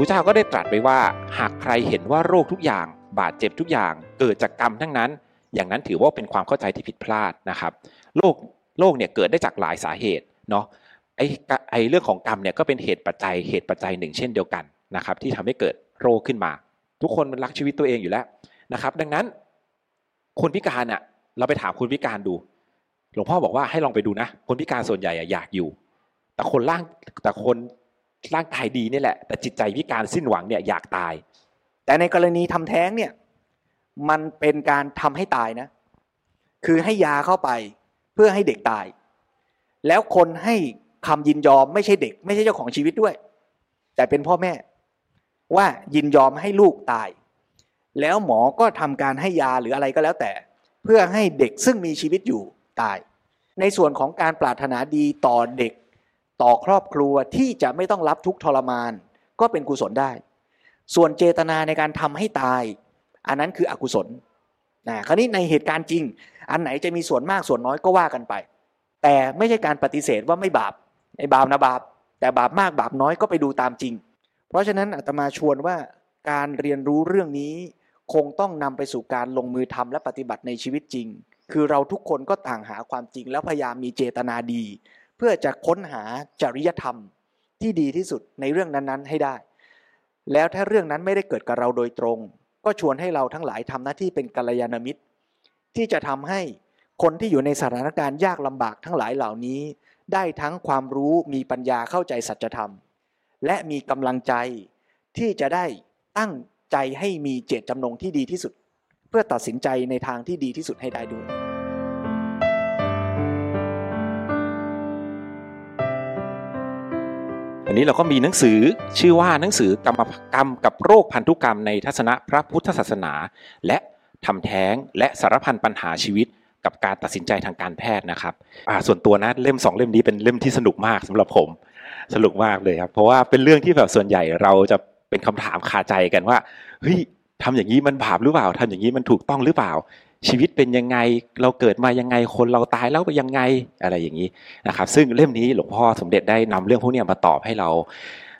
ระเจ้าก็ได้ตรัสไว้ว่า หากใครเห็นว่าโรคทุกอย่าง บาดเจ็บทุกอย่าง เกิดจากกรรมทั้งนั้น อย่างนั้นถือว่าเป็นความเข้าใจที่ผิดพลาดนะครับโรคโรคเนี่ยเกิดได้จากหลายสาเหตุเนาะไอ้ไอ้เรื่องของกรรมเนี่ยก็เป็นเหตุปัจจัยเหตุปัจจัยหนึ่งเช่นเดียวกันนะครับ ที่ทำให้เกิดโรคขึ้นมา ทุกคนมันรักชีวิตตัวเองอยู่แล้วนะครับ ดังนั้น คนพิการอะ เราไปถามคนพิการดู หลวงพ่อบอกว่าให้ลองไปดูนะ คนพิการส่วนใหญ่อยากอยู่ แต่คนร่างแต่คน ร่างกายดีนี่แหละ แต่จิตใจพิการสิ้นหวังเนี่ยอยากตาย แต่ในกรณีทำแท้งเนี่ยมันเป็นการทำให้ตายนะ คือให้ยาเข้าไปเพื่อให้เด็กตาย แล้วคนให้คำยินยอมไม่ใช่เด็ก ไม่ใช่เจ้าของชีวิตด้วย แต่เป็นพ่อแม่ ว่ายินยอมให้ลูกตาย แล้วหมอก็ทำการให้ยาหรืออะไรก็แล้วแต่ เพื่อให้เด็กซึ่งมีชีวิตอยู่ตาย ในส่วนของการปรารถนาดีต่อเด็ก ต่อครอบครัวที่จะไม่ต้องรับทุกทรมาน ก็เป็นกุศลได้ ส่วนเจตนาในการทำให้ตาย อันนั้นคืออกุศลนะคราวนี้ในเหตุการณ์จริง อันไหนจะมีส่วนมากส่วนน้อยก็ว่ากันไป แต่ไม่ใช่การปฏิเสธว่าไม่บาปไอ้บาปนะบาป แต่บาปมากบาปน้อยก็ไปดูตามจริง เพราะฉะนั้นอาตมาชวนว่าการเรียนรู้เรื่องนี้คงต้องนำไปสู่การลงมือทำและปฏิบัติในชีวิตจริง คือเราทุกคนก็ต่างหาความจริงแล้วพยายามมีเจตนาดี เพื่อจะค้นหาจริยธรรมที่ดีที่สุดในเรื่องนั้นๆ ให้ได้ แล้วถ้าเรื่องนั้นไม่ได้เกิดกับเราโดยตรง ก็ชวนให้เราทั้งหลายทำหน้าที่เป็นกัลยาณมิตร ที่จะทำให้คนที่อยู่ในสถานการณ์ยากลำบากทั้งหลายเหล่านี้ ได้ทั้งความรู้มีปัญญาเข้าใจสัจธรรม และมีกำลังใจที่จะได้ตั้งใจให้มีเจตจำนงที่ดีที่สุด เพื่อตัดสินใจในทางที่ดีที่สุดให้ได้ด้วย วันนี้เราก็มีหนังสือชื่อว่าหนังสือกรรมกรรมกับโรคพันธุกรรมในทัศนะพระพุทธศาสนา และทำแท้งและสารพันปัญหาชีวิตกับการตัดสินใจทางการแพทย์นะครับส่วนตัวนะเล่มสองเล่มนี้เป็นเล่มที่สนุกมากสำหรับผมสนุกมากเลยครับเพราะว่าเป็นเรื่องที่แบบส่วนใหญ่เราจะเป็นคำถามคาใจกันว่าเฮ้ยทำอย่างนี้มันบาปหรือเปล่าทำอย่างนี้มันถูกต้องหรือเปล่า ชีวิตเป็นยังไงเราเกิดมายังไงคนเราตายแล้วเป็นยังไงอะไรอย่างนี้นะครับ ซึ่งเล่มนี้หลวงพ่อสมเด็จได้นำเรื่องพวกนี้มาตอบให้เรา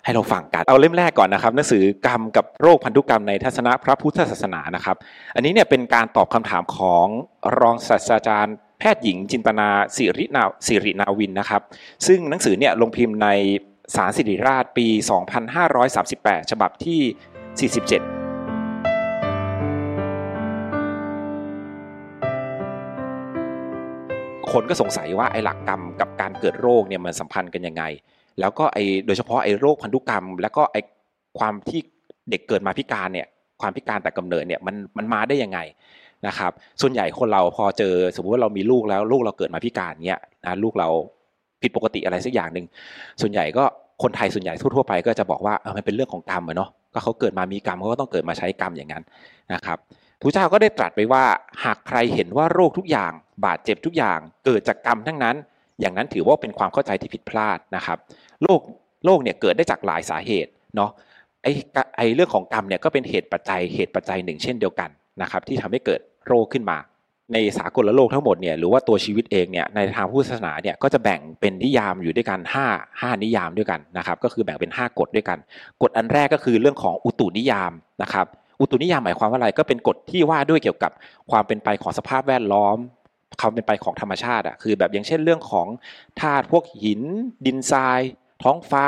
ให้เราฟังกันเอาเล่มแรกก่อนนะครับหนังสือกรรมกับโรคพันธุกรรมในทัศนะพระพุทธศาสนานะครับ อันนี้เนี่ยเป็นการตอบคำถามของรองศาสตราจารย์ แพทย์หญิงจินตนาสิรินาสิรินาวินนะครับ ซึ่งหนังสือเนี่ยลงพิมพ์ในสารสิริราชปี 2538 ฉบับที่ 47 คนก็สงสัยว่าไอ้หลักกรรมกับการเกิดโรคเนี่ยมันสัมพันธ์กันยังไง แล้วก็ไอ้โดยเฉพาะไอ้โรคพันธุกรรม แล้วก็ไอ้ความที่เด็กเกิดมาพิการเนี่ยความพิการแต่กำเนิดเนี่ยมันมันมาได้ยังไงนะครับ ส่วนใหญ่คนเราพอเจอสมมติว่าเรามีลูกแล้วลูกเราเกิดมาพิการเนี่ยนะลูกเราผิดปกติอะไรสักอย่างหนึ่งส่วนใหญ่ก็คนไทยส่วนใหญ่ทั่วๆไปก็จะบอกว่าเออมันเป็นเรื่องของกรรมอะเนาะก็เขาเกิดมามีกรรมเขาก็ต้องเกิดมาใช้กรรมอย่างนั้นนะครับ พระเจ้าก็ได้ตรัสไปว่า หากใครเห็นว่าโรคทุกอย่าง บาดเจ็บทุกอย่าง เกิดจากกรรมทั้งนั้น อย่างนั้นถือว่าเป็นความเข้าใจที่ผิดพลาดนะครับโรคโรคเนี่ยเกิดได้จากหลายสาเหตุเนาะไอ้ไอ้เรื่องของกรรมเนี่ยก็เป็นเหตุปัจจัยเหตุปัจจัยหนึ่งเช่นเดียวกันนะครับที่ทำให้เกิดโรคขึ้นมา ในสากลโลกทั้งหมดเนี่ยหรือว่าตัวชีวิตเองเนี่ยในทางพุทธศาสนาเนี่ยก็จะแบ่งเป็นนิยามอยู่ด้วยกัน 5 5 นิยามด้วยกันนะครับก็คือแบ่งเป็น 5 กฎด้วยกัน กฎอันแรกก็คือเรื่องของอุตุนิยามนะครับ อุตุนิยามหมายความว่าอะไรก็เป็นกฎที่ว่าด้วยเกี่ยวกับความเป็นไปของสภาพแวดล้อมความเป็นไปของธรรมชาติอะคือ แบบอย่างเช่นเรื่องของธาตุพวกหิน ดินทราย ท้องฟ้า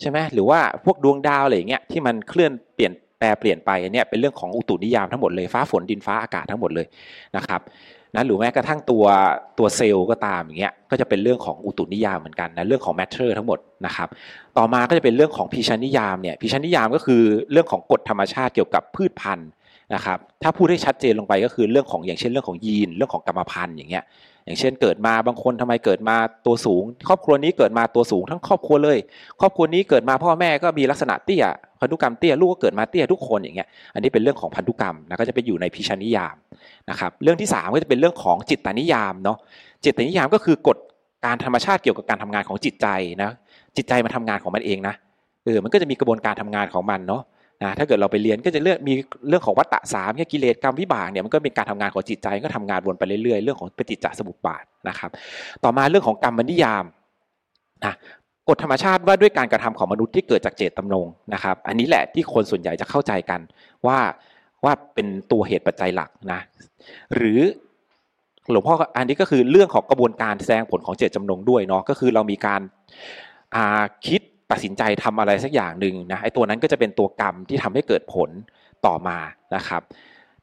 ใช่ไหมหรือว่าพวกดวงดาวอะไรอย่างเงี้ยที่มันเคลื่อนเปลี่ยนแปลเปลี่ยนไปเนี่ยเป็นเรื่องของอุตุนิยามทั้งหมดเลยฟ้าฝนดินฟ้าอากาศทั้งหมดเลยนะครับ นะหรือแม้กระทั่งตัวตัวเซลล์ก็ตามอย่างเงี้ยก็จะเป็นเรื่องของอุตุนิยามเหมือนกันนะเรื่องของ matter ทั้งหมดนะครับต่อมาก็จะเป็นเรื่องของพิชานิยามเนี่ยพิชานิยามก็คือเรื่องของกฎธรรมชาติเกี่ยวกับพืชพันธุ์นะครับถ้าพูดให้ชัดเจนลงไปก็คือเรื่องของอย่างเช่นเรื่องของยีน เรื่องของกรรมพันธุ์อย่างเงี้ยอย่างเช่นเกิดมาบางคนทำไมเกิดมาตัวสูง ครอบครัวนี้เกิดมาตัวสูงทั้งครอบครัวเลย ครอบครัวนี้เกิดมาพ่อแม่ก็มีลักษณะเตี้ย พันธุกรรมเตี้ยลูกก็เกิดมาเตี้ยทุกคนอย่างเงี้ยอันนี้เป็นเรื่องของพันธุกรรมนะก็จะไปอยู่ในพิชานิยามนะครับเรื่องที่ 3 ก็จะเป็นเรื่องของจิตตานิยามเนาะจิตตานิยามก็คือกฎการธรรมชาติเกี่ยวกับการทำงานของจิตใจนะจิตใจมันทางานของมันเองนะเออมันก็จะมีกระบวนการทำงานของมันเนาะนะถ้าเกิดเราไปเรียนก็จะเรื่องมีเรื่องของวัตตะสามเนี่ยกิเลสกรรมวิบากเนี่ยมันก็เป็นการทำงานของจิตใจก็ทำงานวนไปเรื่อยๆเรื่องของปฏิจจสมุปบาทนะครับ ต่อมาเรื่องของกรรมนิยามนะ กฎธรรมชาติว่าด้วยการกระทำของมนุษย์ที่เกิดจากเจตจำนงนะครับ อันนี้แหละที่คนส่วนใหญ่จะเข้าใจกันว่าว่าเป็นตัวเหตุปัจจัยหลักนะ หรือหลวงพ่ออันนี้ก็คือเรื่องของกระบวนการแสดงผลของเจตจำนงด้วยเนาะก็คือเรามีการคิดตัดสินใจทำอะไรสักอย่างหนึ่งนะไอ้ตัวนั้นก็จะเป็นตัวกรรมที่ทำให้เกิดผลต่อมานะครับ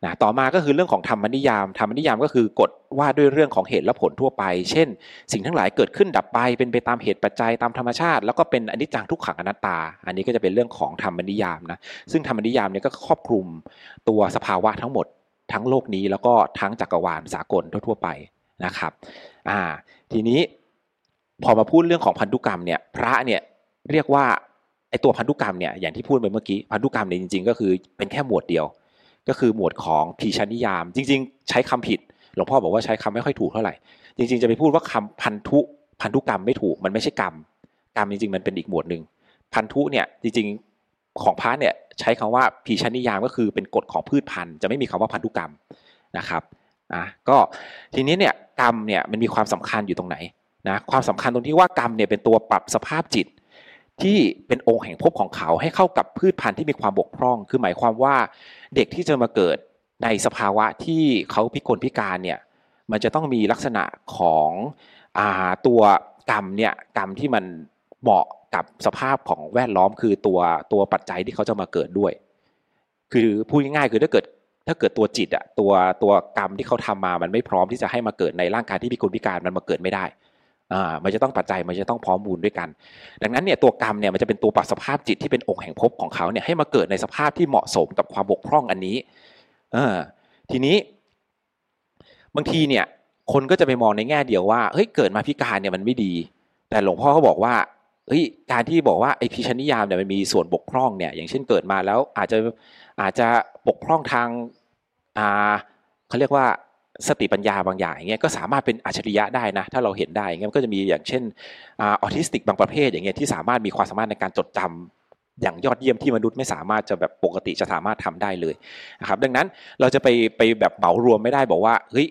นะต่อมาก็คือเรื่องของธรรมนิยามธรรมนิยามก็คือกฎว่าด้วยเรื่องของเหตุและผลทั่วไป เช่น สิ่งทั้งหลายเกิดขึ้นดับไป เป็นไปตามเหตุปัจจัยตามธรรมชาติ แล้วก็เป็นอนิจจังทุกขังอนัตตา อันนี้ก็จะเป็นเรื่องของธรรมนิยามนะซึ่งธรรมนิยามเนี่ยก็ครอบคลุมตัวสภาวะทั้งหมด ทั้งโลกนี้แล้วก็ทั้งจักรวาลสากลทั่วไปนะครับอ่าทีนี้พอมาพูดเรื่องของพันธุกรรมเนี่ยพระเนี่ยเรียกว่าไอตัวพันธุกรรมเนี่ยอย่างที่พูดไปเมื่อกี้พันธุกรรมเนี่ยจริง ๆ ก็คือเป็นแค่หมวดเดียว ก็คือหมวดของพีชนิยาม จริง ๆ ใช้คำผิดหลวงพ่อบอกว่าใช้คำไม่ค่อยถูกเท่าไหร่ จริง ๆ จะไปพูดว่าคำพันธุพันธุกรรมไม่ถูกมันไม่ใช่กรรม กรรมจริง ๆ มันเป็นอีกหมวดหนึ่งพันธุเนี่ยจริงๆของพระเนี่ยใช้คำว่าพีชนิยามก็คือเป็นกฎของพืชพันธุ์ จะไม่มีคำว่าพันธุกรรมนะครับอะก็ทีนี้เนี่ยกรรมเนี่ยมันมีความสำคัญอยู่ตรงไหนนะความสำคัญตรงที่ว่ากรรมเนี่ยเป็นตัวปรับสภาพจิต ที่เป็นองค์แห่งภพของเขาให้เข้ากับพืชพันธุ์ที่มีความบกพร่อง คือหมายความว่าเด็กที่จะมาเกิดในสภาวะที่เขาพิกลพิการเนี่ยมันจะต้องมีลักษณะของอตัวกรรมเนี่ยกรรมที่มันเหมาะกับสภาพของแวดล้อมคือตัวตัวปัจจัยที่เขาจะมาเกิดด้วย คือพูดง่ายๆคือถ้าเกิดถ้าเกิดตัวจิตอะตัวตัวกรรมที่เขาทำมามันไม่พร้อมที่จะให้มาเกิดในร่างกายที่พิกลพิการมันมาเกิดไม่ได้ อ่ามันจะต้องปัจจัยมันจะต้องพร้อมมูลด้วยกัน ดังนั้นเนี่ยตัวกรรมเนี่ยมันจะเป็นตัวปรับสภาพจิตที่เป็นองค์แห่งภพของเขาเนี่ยให้มาเกิดในสภาพที่เหมาะสมกับความบกพร่องอันนี้เออทีนี้ บางทีเนี่ย คนก็จะไปมองในแง่เดียวว่าเฮ้ยเกิดมาพิการเนี่ยมันไม่ดี แต่หลวงพ่อเขาบอกว่าเฮ้ยการที่บอกว่าไอพิชนิยามเนี่ยมันมีส่วนบกพร่องเนี่ย อย่างเช่นเกิดมาแล้วอาจจะอาจจะบกพร่องทางอ่าเขาเรียกว่า สติปัญญาบางอย่างอย่างเงี้ยก็สามารถเป็นอัจฉริยะได้นะ ถ้าเราเห็นได้อย่างเงี้ยก็จะมีอย่างเช่นออทิสติกบางประเภทอย่างเงี้ยที่สามารถมีความสามารถในการจดจำอย่างยอดเยี่ยมที่มนุษย์ไม่สามารถจะแบบปกติจะสามารถทำได้เลยนะครับดังนั้นเราจะไปไปแบบเหมารวมไม่ได้บอกว่าเฮ้ย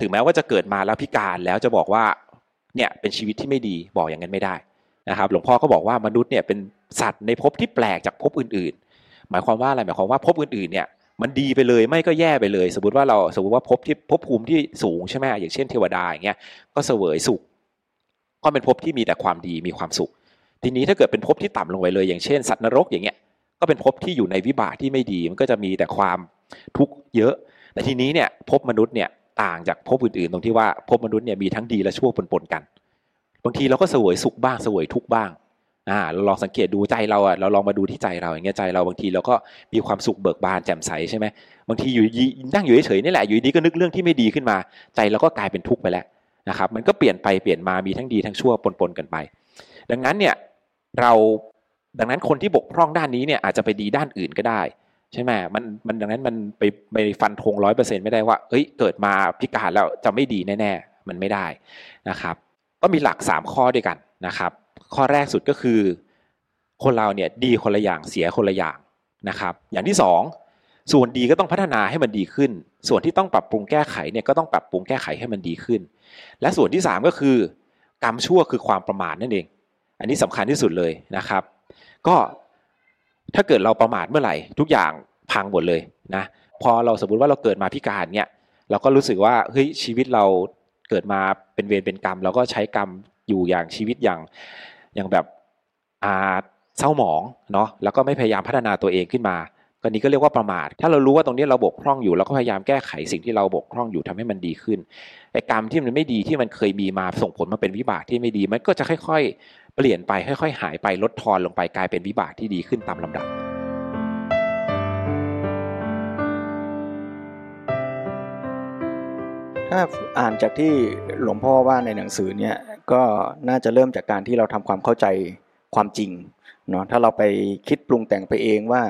ถึงแม้ว่าจะเกิดมาแล้วพิการแล้วจะบอกว่าเนี่ยเป็นชีวิตที่ไม่ดีบอกอย่างนั้นไม่ได้นะครับหลวงพ่อก็บอกว่ามนุษย์เนี่ยเป็นสัตว์ในภพที่แปลกจากภพอื่น ๆ หมายความว่าอะไรหมายความว่าภพอื่นๆเนี่ย มันดีไปเลยไม่ก็แย่ไปเลย สมมติว่าเราสมมติว่าพบที่พบภูมิที่สูงใช่ไหมอย่างเช่นเทวดาอย่างเงี้ยก็เสวยสุข ก็เป็นภพที่มีแต่ความดีมีความสุข ทีนี้ถ้าเกิดเป็นภพที่ต่ำลงไปเลย อย่างเช่น สัตว์นรกอย่างเงี้ยก็เป็นภพที่อยู่ในวิบากที่ไม่ดี มันก็จะมีแต่ความทุกข์เยอะ แต่ทีนี้เนี่ยภพมนุษย์เนี่ยต่างจากภพอื่นๆ ตรงที่ว่าภพมนุษย์เนี่ยมีทั้งดีและชั่วปนๆกัน บางทีเราก็เสวยสุขบ้างเสวยทุกข์บ้าง อ่าเราลองสังเกตดูใจเราอะเราลองมาดูที่ใจเราอย่างเงี้ยใจเราบางทีเราก็มีความสุขเบิกบานแจ่มใสใช่ไหมบางทีอยู่นั่งอยู่เฉยๆนี่แหละอยู่ดีก็นึกเรื่องที่ไม่ดีขึ้นมา ใจเราก็กลายเป็นทุกข์ไปแล้วนะครับ มันก็เปลี่ยนไปเปลี่ยนมามีทั้งดีทั้งชั่วปนๆกันไป ดังนั้นเนี่ยเราดังนั้นคนที่บกพร่องด้านนี้เนี่ยอาจจะไปดีด้านอื่นก็ได้ใช่ไหมมันมันดังนั้นมันไปไปฟันธงร้อยเปอร์เซ็นต์ไม่ได้ว่าเอ้ยเกิดมาพิการแล้วจะไม่ดีแน่ ๆ มันไม่ได้นะครับ ก็มีหลักสามข้อด้วยกันนะครับ ข้อแรกสุดก็คือ คนเราเนี่ยดีคนละอย่างเสียคนละอย่างนะครับ อย่างที่สองส่วนดีก็ต้องพัฒนาให้มันดีขึ้น ส่วนที่ต้องปรับปรุงแก้ไขเนี่ยก็ต้องปรับปรุงแก้ไขให้มันดีขึ้น และส่วนที่สามก็คือ กรรมชั่วคือความประมาทนั่นเอง อันนี้สำคัญที่สุดเลยนะครับ ก็ถ้าเกิดเราประมาทเมื่อไหร่ ทุกอย่างพังหมดเลยนะพอเราสมมติว่าเราเกิดมาพิการเนี่ยเราก็รู้สึกว่าเฮ้ยชีวิตเราเกิดมาเป็นเวรเป็นกรรม เราก็ใช้กรรมอยู่อย่างชีวิตอย่าง ย่างแบบอาเศร้าหมองเนาะแล้วก็ไม่พยายามพัฒนาตัวเองขึ้นมาก็นี้ก็เรียกว่าประมาท ถ้าเรารู้ว่าตรงนี้เราบกพร่องอยู่เราก็พยายามแก้ไขสิ่งที่เราบกพร่องอยู่ทำให้มันดีขึ้นไอ้กรรมที่มันไม่ดีที่มันเคยมีมาส่งผลมาเป็นวิบากที่ไม่ดี มันก็จะค่อย ๆ เปลี่ยนไปค่อย ๆ หายไปลดทอนลงไปกลายเป็นวิบากที่ดีขึ้นตามลำดับถ้าอ่านจากที่หลวงพ่อว่าในหนังสือเนี่ย ก็น่าจะเริ่มจากการที่เราทำความเข้าใจความจริงเนาะถ้าเราไปคิดปรุงแต่งไปเองว่า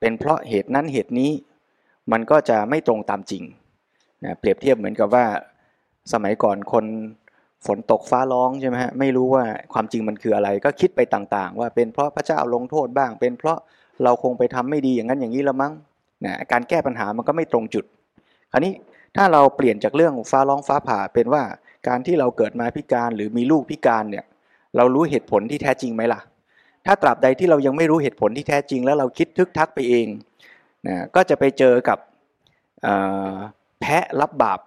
เป็นเพราะเหตุนั้นเหตุนี้ มันก็จะไม่ตรงตามจริงนะเปรียบเทียบเหมือนกับว่า สมัยก่อนคนฝนตกฟ้าร้องใช่ไหมฮะไม่รู้ว่าความจริงมันคืออะไร ก็คิดไปต่างๆ ว่าเป็นเพราะพระเจ้าลงโทษบ้าง เป็นเพราะเราคงไปทำไม่ดีอย่างนั้นอย่างนี้ละมั้งนะการแก้ปัญหามันก็ไม่ตรงจุด คราวนี้ถ้าเราเปลี่ยนจากเรื่องฟ้าร้องฟ้าผ่าเป็นว่า การที่เราเกิดมาพิการหรือมีลูกพิการเนี่ย เรารู้เหตุผลที่แท้จริงไหมล่ะ ถ้าตราบใดที่เรายังไม่รู้เหตุผลที่แท้จริง แล้วเราคิดทึกทักไปเองนะก็จะไปเจอกับแพะรับบาป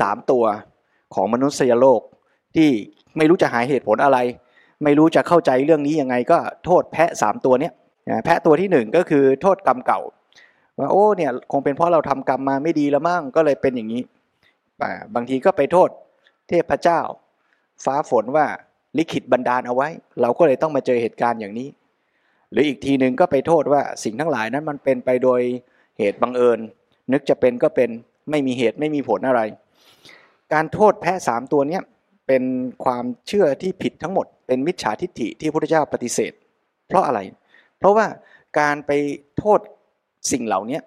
สามตัวของมนุษยโลกที่ไม่รู้จะหาเหตุผลอะไร ไม่รู้จะเข้าใจเรื่องนี้ยังไงก็โทษแพะสามตัวเนี้ยแพะตัวที่หนึ่งก็คือโทษกรรมเก่าว่าโอ้เนี่ยคงเป็นเพราะเราทำกรรมมาไม่ดีแล้วมั่งก็เลยเป็นอย่างนี้ บางทีก็ไปโทษ เทพเจ้า ฟ้าฝนว่าลิขิตบันดาลเอาไว้ เราก็เลยต้องมาเจอเหตุการณ์อย่างนี้ หรืออีกทีหนึ่งก็ไปโทษว่าสิ่งทั้งหลายนั้นมันเป็นไปโดยเหตุบังเอิญ นึกจะเป็นก็เป็นไม่มีเหตุไม่มีผลอะไร การโทษแพะสามตัวเนี้ยเป็นความเชื่อที่ผิดทั้งหมด เป็นมิจฉาทิฏฐิที่พระพุทธเจ้าปฏิเสธ เพราะอะไร เพราะว่าการไปโทษสิ่งเหล่านี้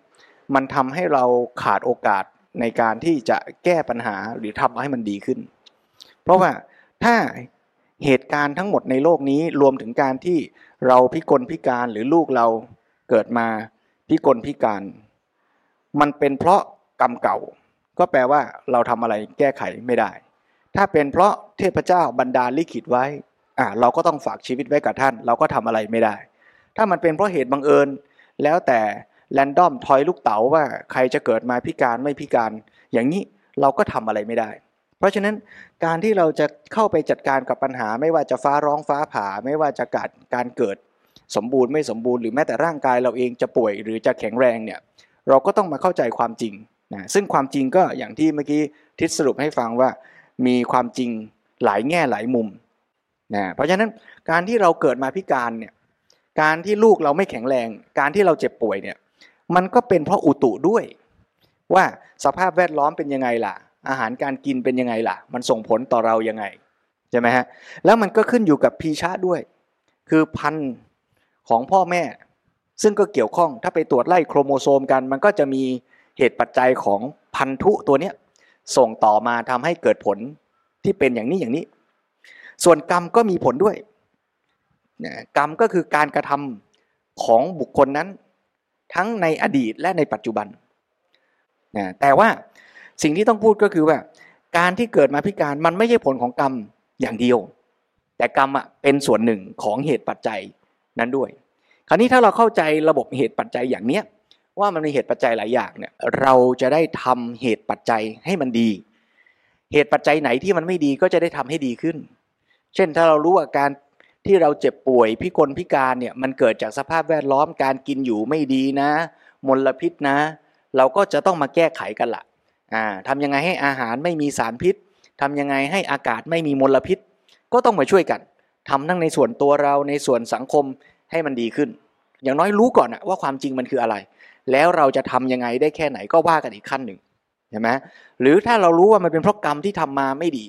มันทำให้เราขาดโอกาส ในการที่จะแก้ปัญหาหรือทำให้มันดีขึ้น เพราะว่าถ้าเหตุการณ์ทั้งหมดในโลกนี้รวมถึงการที่เราพิกลพิการหรือลูกเราเกิดมาพิกลพิการ มันเป็นเพราะกรรมเก่า ก็แปลว่าเราทำอะไรแก้ไขไม่ได้ ถ้าเป็นเพราะเทพเจ้าบันดาลลิขิตไว้อ่าเราก็ต้องฝากชีวิตไว้กับท่าน เราก็ทำอะไรไม่ได้ ถ้ามันเป็นเพราะเหตุบังเอิญ แล้วแต่ แรนดอมทอยลูกเต๋าว่าใครจะเกิดมาพิการไม่พิการ อย่างนี้เราก็ทำอะไรไม่ได้ เพราะฉะนั้นการที่เราจะเข้าไปจัดการกับปัญหา ไม่ว่าจะฟ้าร้องฟ้าผ่า ไม่ว่าจะกาดการเกิดสมบูรณ์ไม่สมบูรณ์หรือแม้แต่ร่างกายเราเองจะป่วยหรือจะแข็งแรงเนี่ยเราก็ต้องมาเข้าใจความจริงนะซึ่งความจริงก็อย่างที่เมื่อกี้ทิศสรุปให้ฟังว่ามีความจริงหลายแง่หลายมุมนะเพราะฉะนั้นการที่เราเกิดมาพิการเนี่ยการที่ลูกเราไม่แข็งแรง การที่เราเจ็บป่วยเนี่ย มันก็เป็นเพราะอุตุด้วย ว่าสภาพแวดล้อมเป็นยังไงล่ะ อาหารการกินเป็นยังไงล่ะ มันส่งผลต่อเรายังไงใช่ไหมฮะแล้วมันก็ขึ้นอยู่กับพีชาด้วย คือพันธุ์ของพ่อแม่ ซึ่งก็เกี่ยวข้องถ้าไปตรวจไล่โครโมโซมกัน มันก็จะมีเหตุปัจจัยของพันธุตัวเนี้ยส่งต่อมาทำให้เกิดผลที่เป็นอย่างนี้อย่างนี้ ส่วนกรรมก็มีผลด้วยกรรมก็คือการกระทำของบุคคลนั้น ทั้งในอดีตและในปัจจุบันนะแต่ว่าสิ่งที่ต้องพูดก็คือว่าการที่เกิดมาพิการมันไม่ใช่ผลของกรรมอย่างเดียว แต่กรรมอะเป็นส่วนหนึ่งของเหตุปัจจัยนั้นด้วย คราวนี้ถ้าเราเข้าใจระบบเหตุปัจจัยอย่างเนี้ยว่ามันมีเหตุปัจจัยหลายอย่างเนี่ยเราจะได้ทำเหตุปัจจัยให้มันดี เหตุปัจจัยไหนที่มันไม่ดีก็จะได้ทำให้ดีขึ้น เช่นถ้าเรารู้ว่าการ ที่เราเจ็บป่วยพิกลพิการเนี่ยมันเกิดจากสภาพแวดล้อมการกินอยู่ไม่ดีนะ มลพิษนะ เราก็จะต้องมาแก้ไขกันละ่ะทำยังไงให้อาหารไม่มีสารพิษทำยังไงให้อากาศไม่มีมลพิษ ก็ต้องมาช่วยกันทำทั้งในส่วนตัวเราในส่วนสังคมให้มันดีขึ้น อย่างน้อยรู้ก่อนนะว่าความจริงมันคืออะไร แล้วเราจะทํำยังไงได้แค่ไหนก็ว่ากันอีกขั้นหนึ่งใช่ไหมหรือถ้าเรารู้ว่ามันเป็นเพราะกรรมที่ทำมาไม่ดี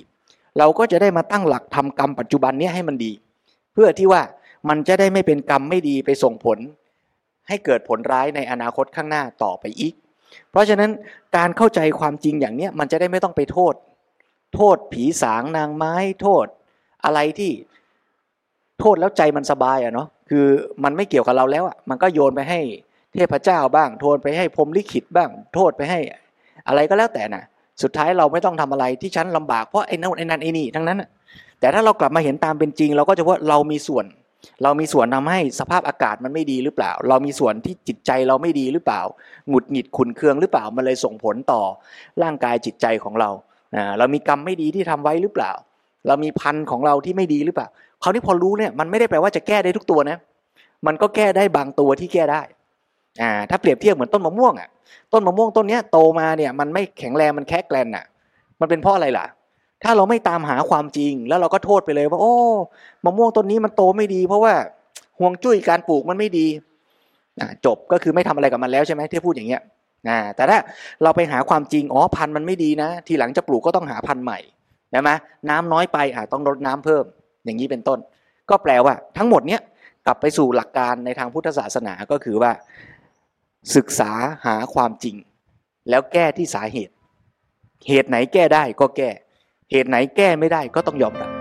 เราก็จะได้มาตั้งหลักทำกรรมปัจจุบันนี้ให้มันดี พื่อที่ว่ามันจะได้ไม่เป็นกรรมไม่ดีไปส่งผล ให้เกิดผลร้ายในอนาคตข้างหน้าต่อไปอีก เพราะฉะนั้นการเข้าใจความจริงอย่างเนี้ยมันจะได้ไม่ต้องไปโทษ โทษผีสางนางไม้โทษ อะไรที่โทษแล้วใจมันสบายอะเนาะคือมันไม่เกี่ยวกับเราแล้วอะมันก็โยนไปให้เทพเจ้าบ้าง โทษไปให้พรมลิขิตบ้าง โทษไปให้อะไรก็แล้วแต่น่ะ สุดท้ายเราไม่ต้องทำอะไรที่ฉันลำบากเพราะไอ้นั่นไอ้นั่นไอ้นี่ทั้งนั้น แต่ถ้าเรากลับมาเห็นตามเป็นจริง เราก็จะว่าเรามีส่วน เรามีส่วนทาให้สภาพอากาศมันไม่ดีหรือเปล่า เรามีส่วนที่จิตใจเราไม่ดีหรือเปล่า หงุดหงิดขุนเคืองหรือเปล่า มันเลยส่งผลต่อร่างกายจิตใจของเรา เรามีกรรมไม่ดีที่ทำไว้หรือเปล่า เรามีพันธุ์ของเราที่ไม่ดีหรือเปล่า คราวนี้พอรู้เนี่ยมันไม่ได้แปลว่าจะแก้ได้ทุกตัวนะ มันก็แก้ได้บางตัวที่แก้ได้อ่าถ้าเปรียบเทียบเหมือนต้นมะม่วงอะ ต้นมะม่วงต้นเนี้ยโตมาเนี่ยมันไม่แข็งแรงมันแค่แกลนอะ มันเป็นเพราะอะไรล่ะ ถ้าเราไม่ตามหาความจริง แล้วเราก็โทษไปเลยว่า โอ้มะม่วงต้นนี้มันโตไม่ดี เพราะว่าห่วงจุ้ยการปลูกมันไม่ดีจบก็คือไม่ทำอะไรกับมันแล้วใช่ไหมที่พูดอย่างเงี้ยแต่ถ้าเราไปหาความจริงอ๋อพันธุ์มันไม่ดีนะ ทีหลังจะปลูกก็ต้องหาพันธุ์ใหม่ใช่ไหมน้ำน้อยไปอะต้องลดน้ำเพิ่ม อย่างนี้เป็นต้น ก็แปลว่า ทั้งหมดเนี้ยกลับไปสู่หลักการในทางพุทธศาสนาก็คือว่า ศึกษาหาความจริง แล้วแก้ที่สาเหตุ เหตุไหนแก้ได้ก็แก้ เหตุไหนแก้ไม่ได้ก็ต้องยอมรับ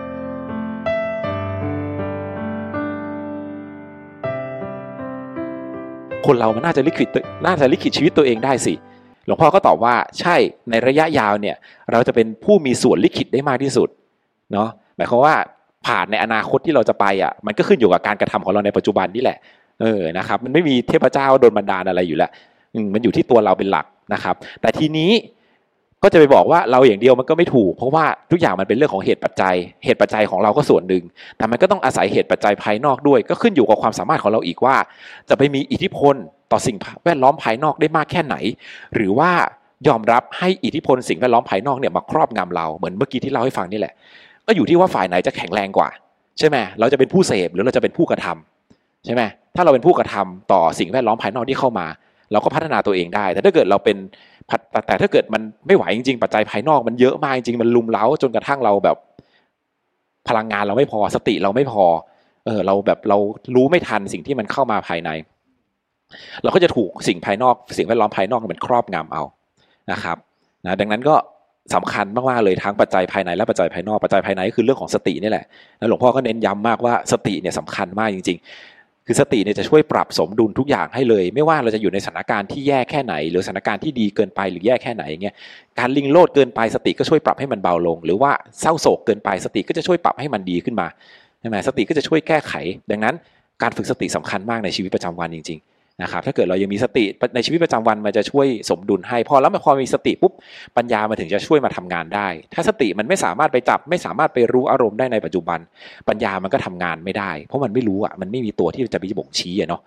คนเรามันน่าจะลิขิตตัวน่าจะลิขิตชีวิตตัวเองได้สิ หลวงพ่อก็ตอบว่าใช่ในระยะยาวเนี่ย เราจะเป็นผู้มีส่วนลิขิตได้มากที่สุดเนาะหมายความว่าผ่านในอนาคตที่เราจะไปอะ มันก็ขึ้นอยู่กับการกระทำของเราในปัจจุบันนี่แหละ เออนะครับ มันไม่มีเทพเจ้าโดนบันดาลอะไรอยู่แล้วอืมมันอยู่ที่ตัวเราเป็นหลักนะครับ แต่ทีนี้ ก็จะไปบอกว่าเราอย่างเดียวมันก็ไม่ถูก เพราะว่าทุกอย่างมันเป็นเรื่องของเหตุปัจจัย เหตุปัจจัยของเราก็ส่วนหนึ่ง แต่มันก็ต้องอาศัยเหตุปัจจัยภายนอกด้วย ก็ขึ้นอยู่กับความสามารถของเราอีกว่า จะไปมีอิทธิพลต่อสิ่งแวดล้อมภายนอกได้มากแค่ไหน หรือว่ายอมรับให้อิทธิพลสิ่งแวดล้อมภายนอกเนี่ยมาครอบงำเราเหมือนเมื่อกี้ที่เล่าให้ฟังนี่แหละ ก็อยู่ที่ว่าฝ่ายไหนจะแข็งแรงกว่า ใช่ไหมเราจะเป็นผู้เสพหรือเราจะเป็นผู้กระทำใช่ไหมถ้าเราเป็นผู้กระทำต่อสิ่งแวดล้อมภายนอกที่เข้ามา เราก็พัฒนาตัวเองได้ แต่ถ้าเกิดเราเป็น แต่ถ้าเกิดมันไม่ไหวจริงๆปัจจัยภายนอกมันเยอะมากจริงๆมันลุมเล้าจนกระทั่งเราแบบ พลังงานเราไม่พอสติเราไม่พอ เออเราแบบเรารู้ไม่ทันสิ่งที่มันเข้ามาภายใน เราก็จะถูกสิ่งภายนอก สิ่งแวดล้อมภายนอกมันครอบงำเอานะครับนะดังนั้นก็สำคัญมากๆเลยทั้งปัจจัยภายในและปัจจัยภายนอกปัจจัยภายในก็คือเรื่องของสตินี่แหละแล้วหลวงพ่อก็เน้นย้ำมากว่าสติเนี่ยสำคัญมากจริง ๆ คือสติเนี่ยจะช่วยปรับสมดุลทุกอย่างให้เลย ไม่ว่าเราจะอยู่ในสถานการณ์ที่แย่แค่ไหน หรือสถานการณ์ที่ดีเกินไปหรือแย่แค่ไหนเงี้ยการลิงโลดเกินไปสติก็ช่วยปรับให้มันเบาลง หรือว่าเศร้าโศกเกินไปสติก็จะช่วยปรับให้มันดีขึ้นมาใช่ไหมสติก็จะช่วยแก้ไข ดังนั้นการฝึกสติสำคัญมากในชีวิตประจำวันจริง ๆ นะครับถ้าเกิดเรายังมีสติในชีวิตประจำวันมันจะช่วยสมดุลให้พอแล้วพอมีสติปุ๊บปัญญามันถึงจะช่วยมาทำงานได้ ถ้าสติมันไม่สามารถไปจับ ไม่สามารถไปรู้อารมณ์ได้ในปัจจุบัน ปัญญามันก็ทำงานไม่ได้ เพราะมันไม่รู้อะมันไม่มีตัวที่จะไปบ่งชี้อะเนาะ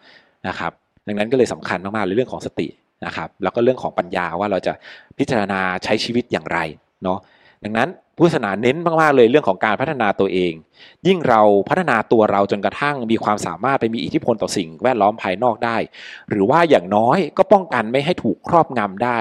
นะครับดังนั้นก็เลยสำคัญมากๆในเรื่องของสตินะครับแล้วก็เรื่องของปัญญาว่าเราจะพิจารณาใช้ชีวิตอย่างไรเนาะดังนั้น พุทธศาสนาเน้นมากๆเลยเรื่องของการพัฒนาตัวเอง ยิ่งเราพัฒนาตัวเราจนกระทั่งมีความสามารถไปมีอิทธิพลต่อสิ่งแวดล้อมภายนอกได้ หรือว่าอย่างน้อยก็ป้องกันไม่ให้ถูกครอบงำได้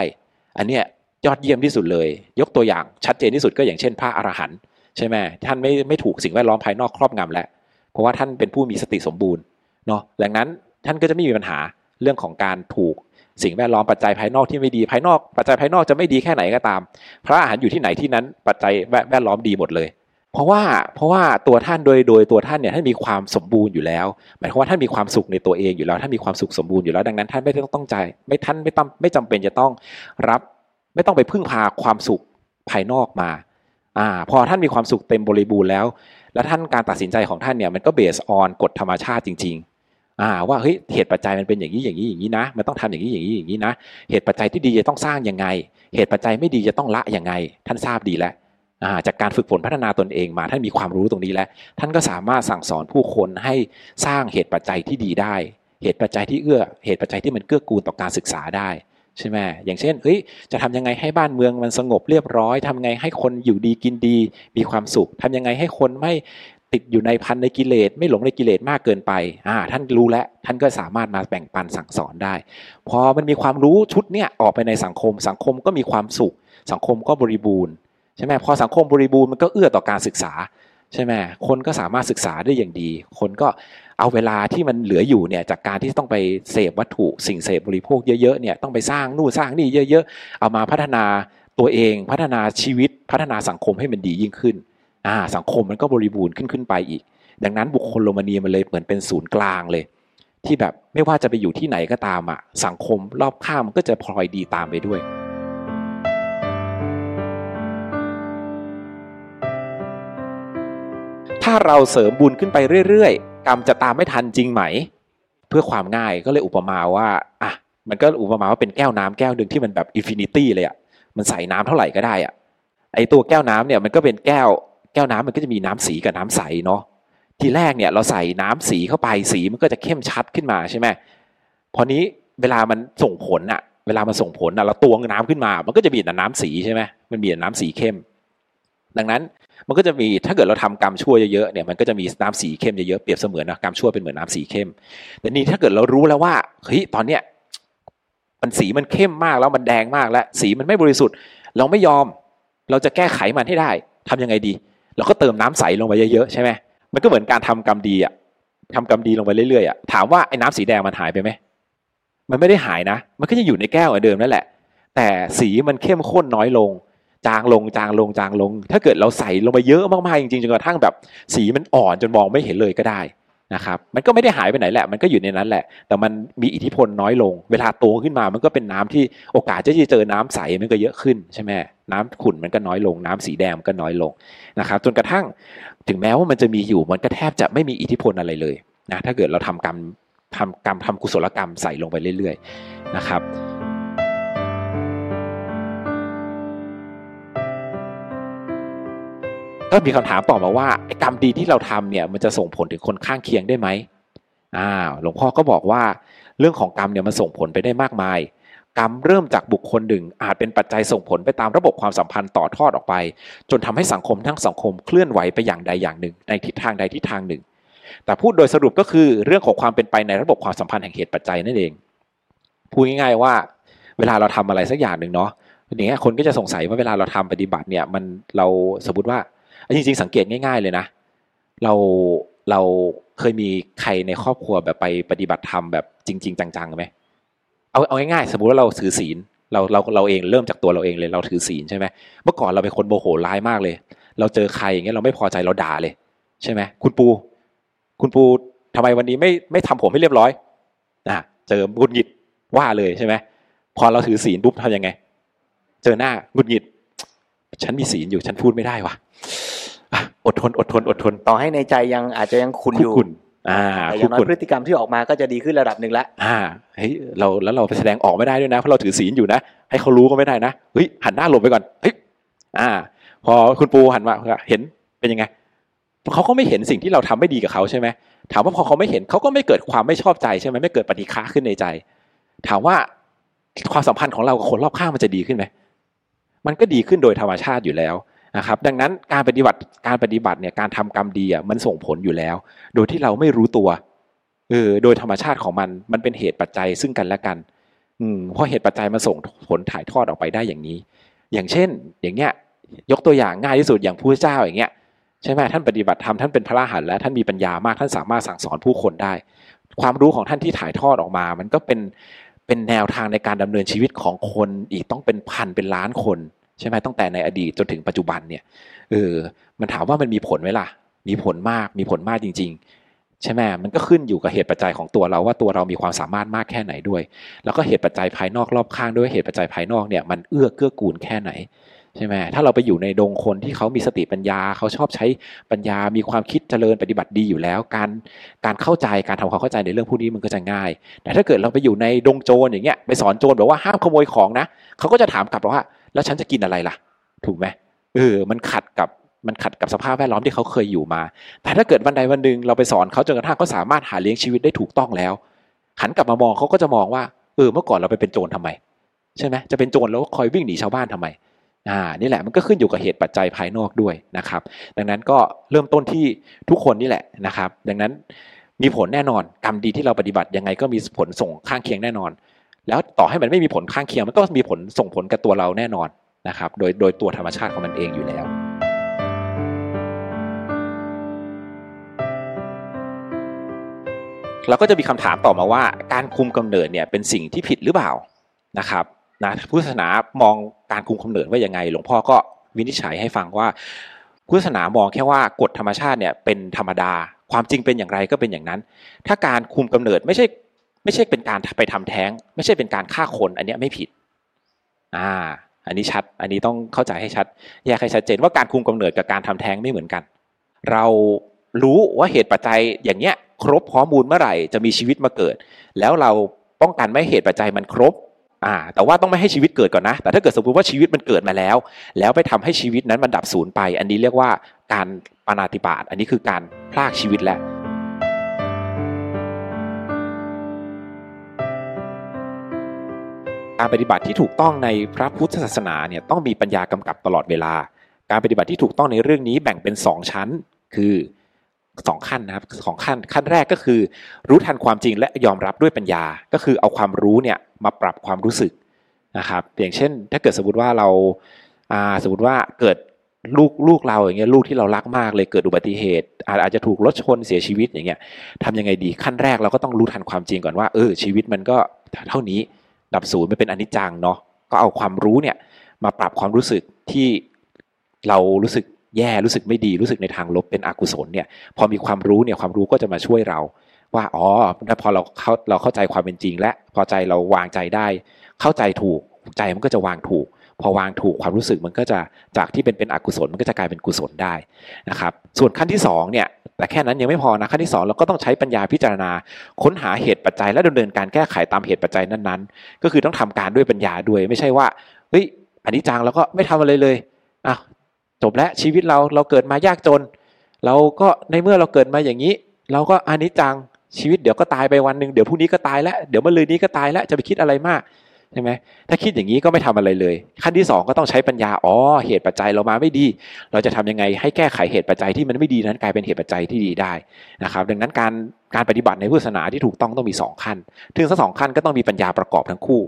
อันเนี้ยยอดเยี่ยมที่สุดเลย ยกตัวอย่างชัดเจนที่สุดก็อย่างเช่นพระอรหันต์ใช่ไหมท่านไม่ไม่ถูกสิ่งแวดล้อมภายนอกครอบงำแล้ว เพราะว่าท่านเป็นผู้มีสติสมบูรณ์เนาะดังนั้นท่านก็จะไม่มีปัญหาเรื่องของการถูก สิ่งแวดล้อมปัจจัยภายนอกที่ไม่ดีภายนอก ปัจจัยภายนอกจะไม่ดีแค่ไหนก็ตาม พระอาหารอยู่ที่ไหนที่นั้นปัจจัยแวดล้อมดีหมดเลย เพราะว่าเพราะว่าตัวท่านโดยโดยตัวท่านเนี่ยท่านมีความสมบูรณ์อยู่แล้ว หมายความว่าท่านมีความสุขในตัวเองอยู่แล้วท่านมีความสุขสมบูรณ์อยู่แล้วดังนั้น ท่านไม่ต้องต้องใจ ไม่ท่านไม่ต้องไม่จำเป็นจะต้องรับไม่ต้องไปพึ่งพาความสุขภายนอกมาอ่าพอท่านมีความสุขเต็มบริบูรณ์แล้ว แล้วท่านการตัดสินใจของท่านเนี่ยมันก็เบสออนกฎธรรมชาติจริง อ่าว่าเฮ้ยเหตุปัจจัยมันเป็นอย่างนี้อย่างนี้อย่างนี้นะ มันต้องทำอย่างนี้อย่างนี้อย่างนี้นะ เหตุปัจจัยที่ดีจะต้องสร้างยังไง เหตุปัจจัยไม่ดีจะต้องละยังไง ท่านทราบดีแล้วจากการฝึกฝนพัฒนาตนเองมาท่านมีความรู้ตรงนี้แล้ว ท่านก็สามารถสั่งสอนผู้คนให้สร้างเหตุปัจจัยที่ดีได้ เหตุปัจจัยที่เอื้อ เหตุปัจจัยที่มันเกื้อกูลต่อการศึกษาได้ใช่ไหมอย่างเช่นเฮ้ยจะทำยังไงให้บ้านเมืองมันสงบเรียบร้อยทำยังไงให้คนอยู่ดีกินดีมีความสุขทำยังไงให้คนไม่ ติดอยู่ในพันในกิเลสไม่หลงในกิเลสมากเกินไปอ่าท่านรู้แล้วท่านก็สามารถมาแบ่งปันสั่งสอนได้ พอมันมีความรู้ชุดเนี้ยออกไปในสังคม สังคมก็มีความสุข สังคมก็บริบูรณ์ใช่ไหมพอสังคมบริบูรณ์มันก็เอื้อต่อการศึกษาใช่ไหมคนก็สามารถศึกษาได้อย่างดี คนก็เอาเวลาที่มันเหลืออยู่เนี่ยจากการที่ต้องไปเสพวัตถุสิ่งเสพบริโภคเยอะๆเนี่ยต้องไปสร้างนู่นสร้างนี่เยอะ ๆ เอามาพัฒนาตัวเองพัฒนาชีวิตพัฒนาสังคมให้มันดียิ่งขึ้น อ่าสังคมมันก็บริบูรณ์ขึ้นขึ้นไปอีก ดังนั้นบุคคลโรมาเนียมันเลยเหมือนเป็นศูนย์กลางเลย ที่แบบไม่ว่าจะไปอยู่ที่ไหนก็ตามอะสังคมรอบข้างมันก็จะพลอยดีตามไปด้วยถ้าเราเสริมบุญขึ้นไปเรื่อยๆ กรรมจะตามไม่ทันจริงไหม เพื่อความง่ายก็เลยอุปมาว่าอะมันก็อุปมาว่าเป็นแก้วน้ำแก้วหนึ่งที่มันแบบ infinity เลยอะมันใส่น้ำเท่าไหร่ก็ได้อะไอ้ตัวแก้วน้ำเนี่ยมันก็เป็นแก้ว แก้วน้ำมันก็จะมีน้ำสีกับน้ำใสเนาะทีแรกเนี่ยเราใส่น้ำสีเข้าไปสีมันก็จะเข้มชัดขึ้นมาใช่ไหมพอนี้เวลามันส่งผลอะเวลามันส่งผลอะเราตวงน้ำขึ้นมา มันก็จะมีแต่น้ำสีใช่ไหมมันมีแต่น้ำสีเข้ม ดังนั้นมันก็จะมีถ้าเกิดเราทำกรรมชั่วเยอะๆเนี่ยมันก็จะมีน้ำสีเข้มเยอะๆเปรียบเสมือนนะกรรมชั่วเป็นเหมือนน้ำสีเข้ม แต่นี่ถ้าเกิดเรารู้แล้วว่าเฮ้ยตอนเนี้ยมันสีมันเข้มมากแล้วมันแดงมากแล้ว สีมันไม่บริสุทธิ์ เราไม่ยอม เราจะแก้ไขมันให้ได้ทำยังไงดี เราก็เติมน้ำใสลงไปเยอะๆใช่ไหมมันก็เหมือนการทำกรรมดีอะทำกรรมดีลงไปเรื่อยๆอะถามว่าไอ้น้ำสีแดงมันหายไปไหมมันไม่ได้หายนะ มันก็จะอยู่ในแก้วเหมือนเดิมนั่นแหละ แต่สีมันเข้มข้นน้อยลง จางลงจางลงจางลง ถ้าเกิดเราใส่ลงไปเยอะมากๆจริงๆจนกระทั่งแบบ สีมันอ่อนจนมองไม่เห็นเลยก็ได้ นะครับมันก็ไม่ได้หายไปไหนแหละ มันก็อยู่ในนั้นแหละ แต่มันมีอิทธิพลน้อยลง เวลาโตขึ้นมามันก็เป็นน้ำที่โอกาสจะเจอน้ำใสมันก็เยอะขึ้นใช่ไหมน้ำขุ่นมันก็น้อยลง น้ำสีแดงมันก็น้อยลงนะครับจนกระทั่งถึงแม้ว่ามันจะมีอยู่มันก็แทบจะไม่มีอิทธิพลอะไรเลยนะถ้าเกิดเราทำกรรมทำกรรมทำกุศลกรรมใส่ลงไปเรื่อยๆนะครับ ก็มีคำถามต่อมาว่าไอ้กรรมดีที่เราทำเนี่ยมันจะส่งผลถึงคนข้างเคียงได้ไหมอ้าวหลวงพ่อก็บอกว่าเรื่องของกรรมเนี่ยมันส่งผลไปได้มากมาย กรรมเริ่มจากบุคคลหนึ่ง อาจเป็นปัจจัยส่งผลไปตามระบบความสัมพันธ์ต่อทอดออกไป จนทำให้สังคมทั้งสังคมเคลื่อนไหวไปอย่างใดอย่างหนึ่ง ในทิศทางใดทิศทางหนึ่ง แต่พูดโดยสรุปก็คือเรื่องของความเป็นไปในระบบความสัมพันธ์แห่งเหตุปัจจัยนั่นเองพูดง่ายๆว่า เวลาเราทำอะไรสักอย่างหนึ่งเนาะอย่างเงี้ยคนก็จะสงสัยว่าเวลาเราทำปฏิบัติเนี่ยมันเราสมมติว่า จริงๆ สังเกตง่าย ๆ เลยนะ เราเราเคยมีใครในครอบครัวแบบไปปฏิบัติธรรมแบบจริง ๆ จังๆไหมเอาเอาง่ายๆสมมุติว่าเราถือศีลเราเราเราเองเริ่มจากตัวเราเองเลยเราถือศีลใช่ไหมเมื่อก่อนเราเป็นคนโมโหร้ายมากเลย เราเจอใครอย่างเงี้ยเราไม่พอใจเราด่าเลย ใช่ไหมคุณปู คุณปูทำไมวันนี้ไม่ไม่ทำผมให้เรียบร้อยอะเจอหงุดหงิดว่าเลยใช่ไหมพอเราถือศีลปุ๊บทำยังไง เจอหน้าหงุดหงิด ฉันมีศีลอยู่ฉันพูดไม่ได้วะ อดทนอดทนอดทน ต่อให้ในใจยังอาจจะยังคุณอยู่คุณอ่าแต่อคุย่างน้อยคุณพฤติกรรมที่ออกมาก็จะดีขึ้นระดับหนึ่งแล้วอ่าเฮ้ยเราแล้วเราไปแสดงออกไม่ได้ด้วยนะเพราะเราถือศีลอยู่นะ ให้เขารู้ก็ไม่ได้นะเฮ้ยหันหน้าหลบไปก่อนเฮ้ยอ่า พอคุณปูหันมาเห็นเป็นยังไงเขาก็ไม่เห็นสิ่งที่เราทำไม่ดีกับเขาใช่ไหมถามว่าพอเขาไม่เห็นเขาก็ไม่เกิดความไม่ชอบใจใช่ไหมไม่เกิดปฏิฆาขึ้นในใจ ถามว่าความสัมพันธ์ของเรากับคนรอบข้างมันจะดีขึ้นไหมมันก็ดีขึ้นโดยธรรมชาติอยู่แล้ว นะครับดังนั้นการปฏิบัติการปฏิบัติเนี่ยการทำกรรมดีอะมันส่งผลอยู่แล้ว โดยที่เราไม่รู้ตัวเออโดยธรรมชาติของมันมันเป็นเหตุปัจจัยซึ่งกันและกัน อืมเพราะเหตุปัจจัยมันส่งผลถ่ายทอดออกไปได้อย่างนี้ อย่างเช่น อย่างเงี้ยยกตัวอย่างง่ายที่สุดอย่างผู้เจ้าอย่างเงี้ยใช่ไหมท่านปฏิบัติธรรมท่านเป็นพระอรหันต์แล้วท่านมีปัญญามากท่านสามารถสั่งสอนผู้คนได้ ความรู้ของท่านที่ถ่ายทอดออกมา มันก็เป็นเป็นแนวทางในการดำเนินชีวิตของคนอีกต้องเป็นพันเป็นล้านคน ใช่ไหมตั้งแต่ในอดีตจนถึงปัจจุบันเนี่ยเออมันถามว่ามันมีผลไหมล่ะ มีผลมากมีผลมากจริง ๆ ใช่ไหมมันก็ขึ้นอยู่กับเหตุปัจจัยของตัวเราว่าตัวเรามีความสามารถมากแค่ไหนด้วย แล้วก็เหตุปัจจัยภายนอกรอบข้างด้วยเหตุปัจจัยภายนอกเนี่ยมันเอื้อเกื้อกูลแค่ไหนใช่ไหมถ้าเราไปอยู่ในดงคนที่เขามีสติปัญญาเขาชอบใช้ปัญญา มีความคิดเจริญปฏิบัติดีอยู่แล้ว การการเข้าใจการทำความเข้าใจในเรื่องพวกนี้มันก็จะง่าย แต่ถ้าเกิดเราไปอยู่ในดงโจรอย่างเงี้ยไปสอนโจรแบบว่าห้ามขโมยของนะเขาก็จะถามกลับว่า แล้วฉันจะกินอะไรล่ะ ถูกไหมเออ มันขัดกับมันขัดกับสภาพแวดล้อมที่เขาเคยอยู่มา แต่ถ้าเกิดวันใดวันหนึ่งเราไปสอนเขาจนกระทั่งเขาสามารถหาเลี้ยงชีวิตได้ถูกต้องแล้วหันกลับมามองเขาก็จะมองว่าเออเมื่อก่อนเราไปเป็นโจรทำไม ใช่ไหมจะเป็นโจรแล้วคอยวิ่งหนีชาวบ้านทำไมอ่านี่แหละมันก็ขึ้นอยู่กับเหตุปัจจัยภายนอกด้วยนะครับ ดังนั้นก็เริ่มต้นที่ทุกคนนี่แหละนะครับ ดังนั้นมีผลแน่นอนกรรมดีที่เราปฏิบัติยังไงก็มีผลส่งข้างเคียงแน่นอน แล้วต่อให้มันไม่มีผลข้างเคียงมันก็มีผลส่งผลกับตัวเราแน่นอนนะครับ โดยโดยตัวธรรมชาติของมันเองอยู่แล้ว เราก็จะมีคำถามต่อมาว่า การคุมกำเนิดเนี่ยเป็นสิ่งที่ผิดหรือเปล่านะครับนะพุทธศาสนามองการคุมกำเนิดว่ายังไง หลวงพ่อก็วินิจฉัยให้ฟังว่าพุทธศาสนามองแค่ว่ากฎธรรมชาติเนี่ยเป็นธรรมดา ความจริงเป็นอย่างไรก็เป็นอย่างนั้น ถ้าการคุมกำเนิดไม่ใช่ ไม่ใช่เป็นการไปทำแท้ง ไม่ใช่เป็นการฆ่าคนอันนี้ไม่ผิด อ่า อันนี้ชัด อันนี้ต้องเข้าใจให้ชัด แยกให้ชัดเจนว่าการคุมกำเนิดกับการทำแท้งไม่เหมือนกัน เรารู้ว่าเหตุปัจจัยอย่างเนี้ย ครบข้อมูลเมื่อไหร่จะมีชีวิตมาเกิด แล้วเราป้องกันไม่เหตุปัจจัยมันครบ อ่า แต่ว่าต้องไม่ให้ชีวิตเกิดก่อนนะ แต่ถ้าเกิดสมมติว่าชีวิตมันเกิดมาแล้ว แล้วไปทำให้ชีวิตนั้นมันดับสูญไป อันนี้เรียกว่าการปานาติบาตอันนี้คือการพลากชีวิตแล้ว การปฏิบัติที่ถูกต้องในพระพุทธศาสนาเนี่ยต้องมีปัญญากำกับตลอดเวลา การปฏิบัติที่ถูกต้องในเรื่องนี้แบ่งเป็น 2 ชั้น คือสองขั้นนะครับสองขั้นขั้นแรกก็คือ รู้ทันความจริงและยอมรับด้วยปัญญา ก็คือเอาความรู้เนี่ยมาปรับความรู้สึกนะครับอย่างเช่น ถ้าเกิดสมมติว่าเราสมมติว่าเกิดลูกลูกเราอย่างเงี้ยลูกที่เรารักมากเลยเกิดอุบัติเหตุ อาจอาจจะถูกรถชนเสียชีวิตอย่างเงี้ยทำยังไงดีขั้นแรกเราก็ต้องรู้ทันความจริงก่อนว่าเออชีวิตมันก็เท่านี้ ดับศูนย์ไม่เป็นอนิจจังเนาะก็เอาความรู้เนี่ยมาปรับความรู้สึกที่เรารู้สึกแย่รู้สึกไม่ดีรู้สึกในทางลบเป็นอกุศลเนี่ยพอมีความรู้เนี่ยความรู้ก็จะมาช่วยเรา ว่าอ๋อพอเราเข้าเราเข้าใจความเป็นจริง และพอใจเราวางใจได้ เข้าใจถูกใจมันก็จะวางถูก พอวางถูกความรู้สึกมันก็จะจากที่เป็นเป็นอกุศลมันก็จะกลายเป็นกุศลได้นะครับส่วนขั้นที่2เนี่ยแต่แค่นั้นยังไม่พอนะขั้นที่ 2 เราก็ต้องใช้ปัญญาพิจารณา ค้นหาเหตุปัจจัยและดำเนินการแก้ไขตามเหตุปัจจัยนั้นๆ ก็คือต้องทำการด้วยปัญญาด้วยไม่ใช่ว่าเฮ้ยอันนี้จังแล้วก็ไม่ทำอะไรเลยอะจบแล้วชีวิตเราเราเกิดมายากจน เราก็ในเมื่อเราเกิดมาอย่างนี้ เราก็อันนี้จังชีวิตเดี๋ยวก็ตายไปวันหนึ่งเดี๋ยวพรุ่งนี้ก็ตายแล้วเดี๋ยวมะรืนนี้ก็ตายแล้วจะไปคิดอะไรมาก ใช่ไหมถ้าคิดอย่างนี้ก็ไม่ทำอะไรเลย ขั้นที่ 2 ก็ต้องใช้ปัญญาอ๋อเหตุปัจจัยเรามาไม่ดี เราจะทำยังไงให้แก้ไขเหตุปัจจัยที่มันไม่ดีนั้นกลายเป็นเหตุปัจจัยที่ดีได้นะครับ ดังนั้นการการปฏิบัติในพุทธศาสนาที่ถูกต้องต้องมี 2 ขั้น ถึงทั้งสองขั้นก็ต้องมีปัญญาประกอบทั้งคู่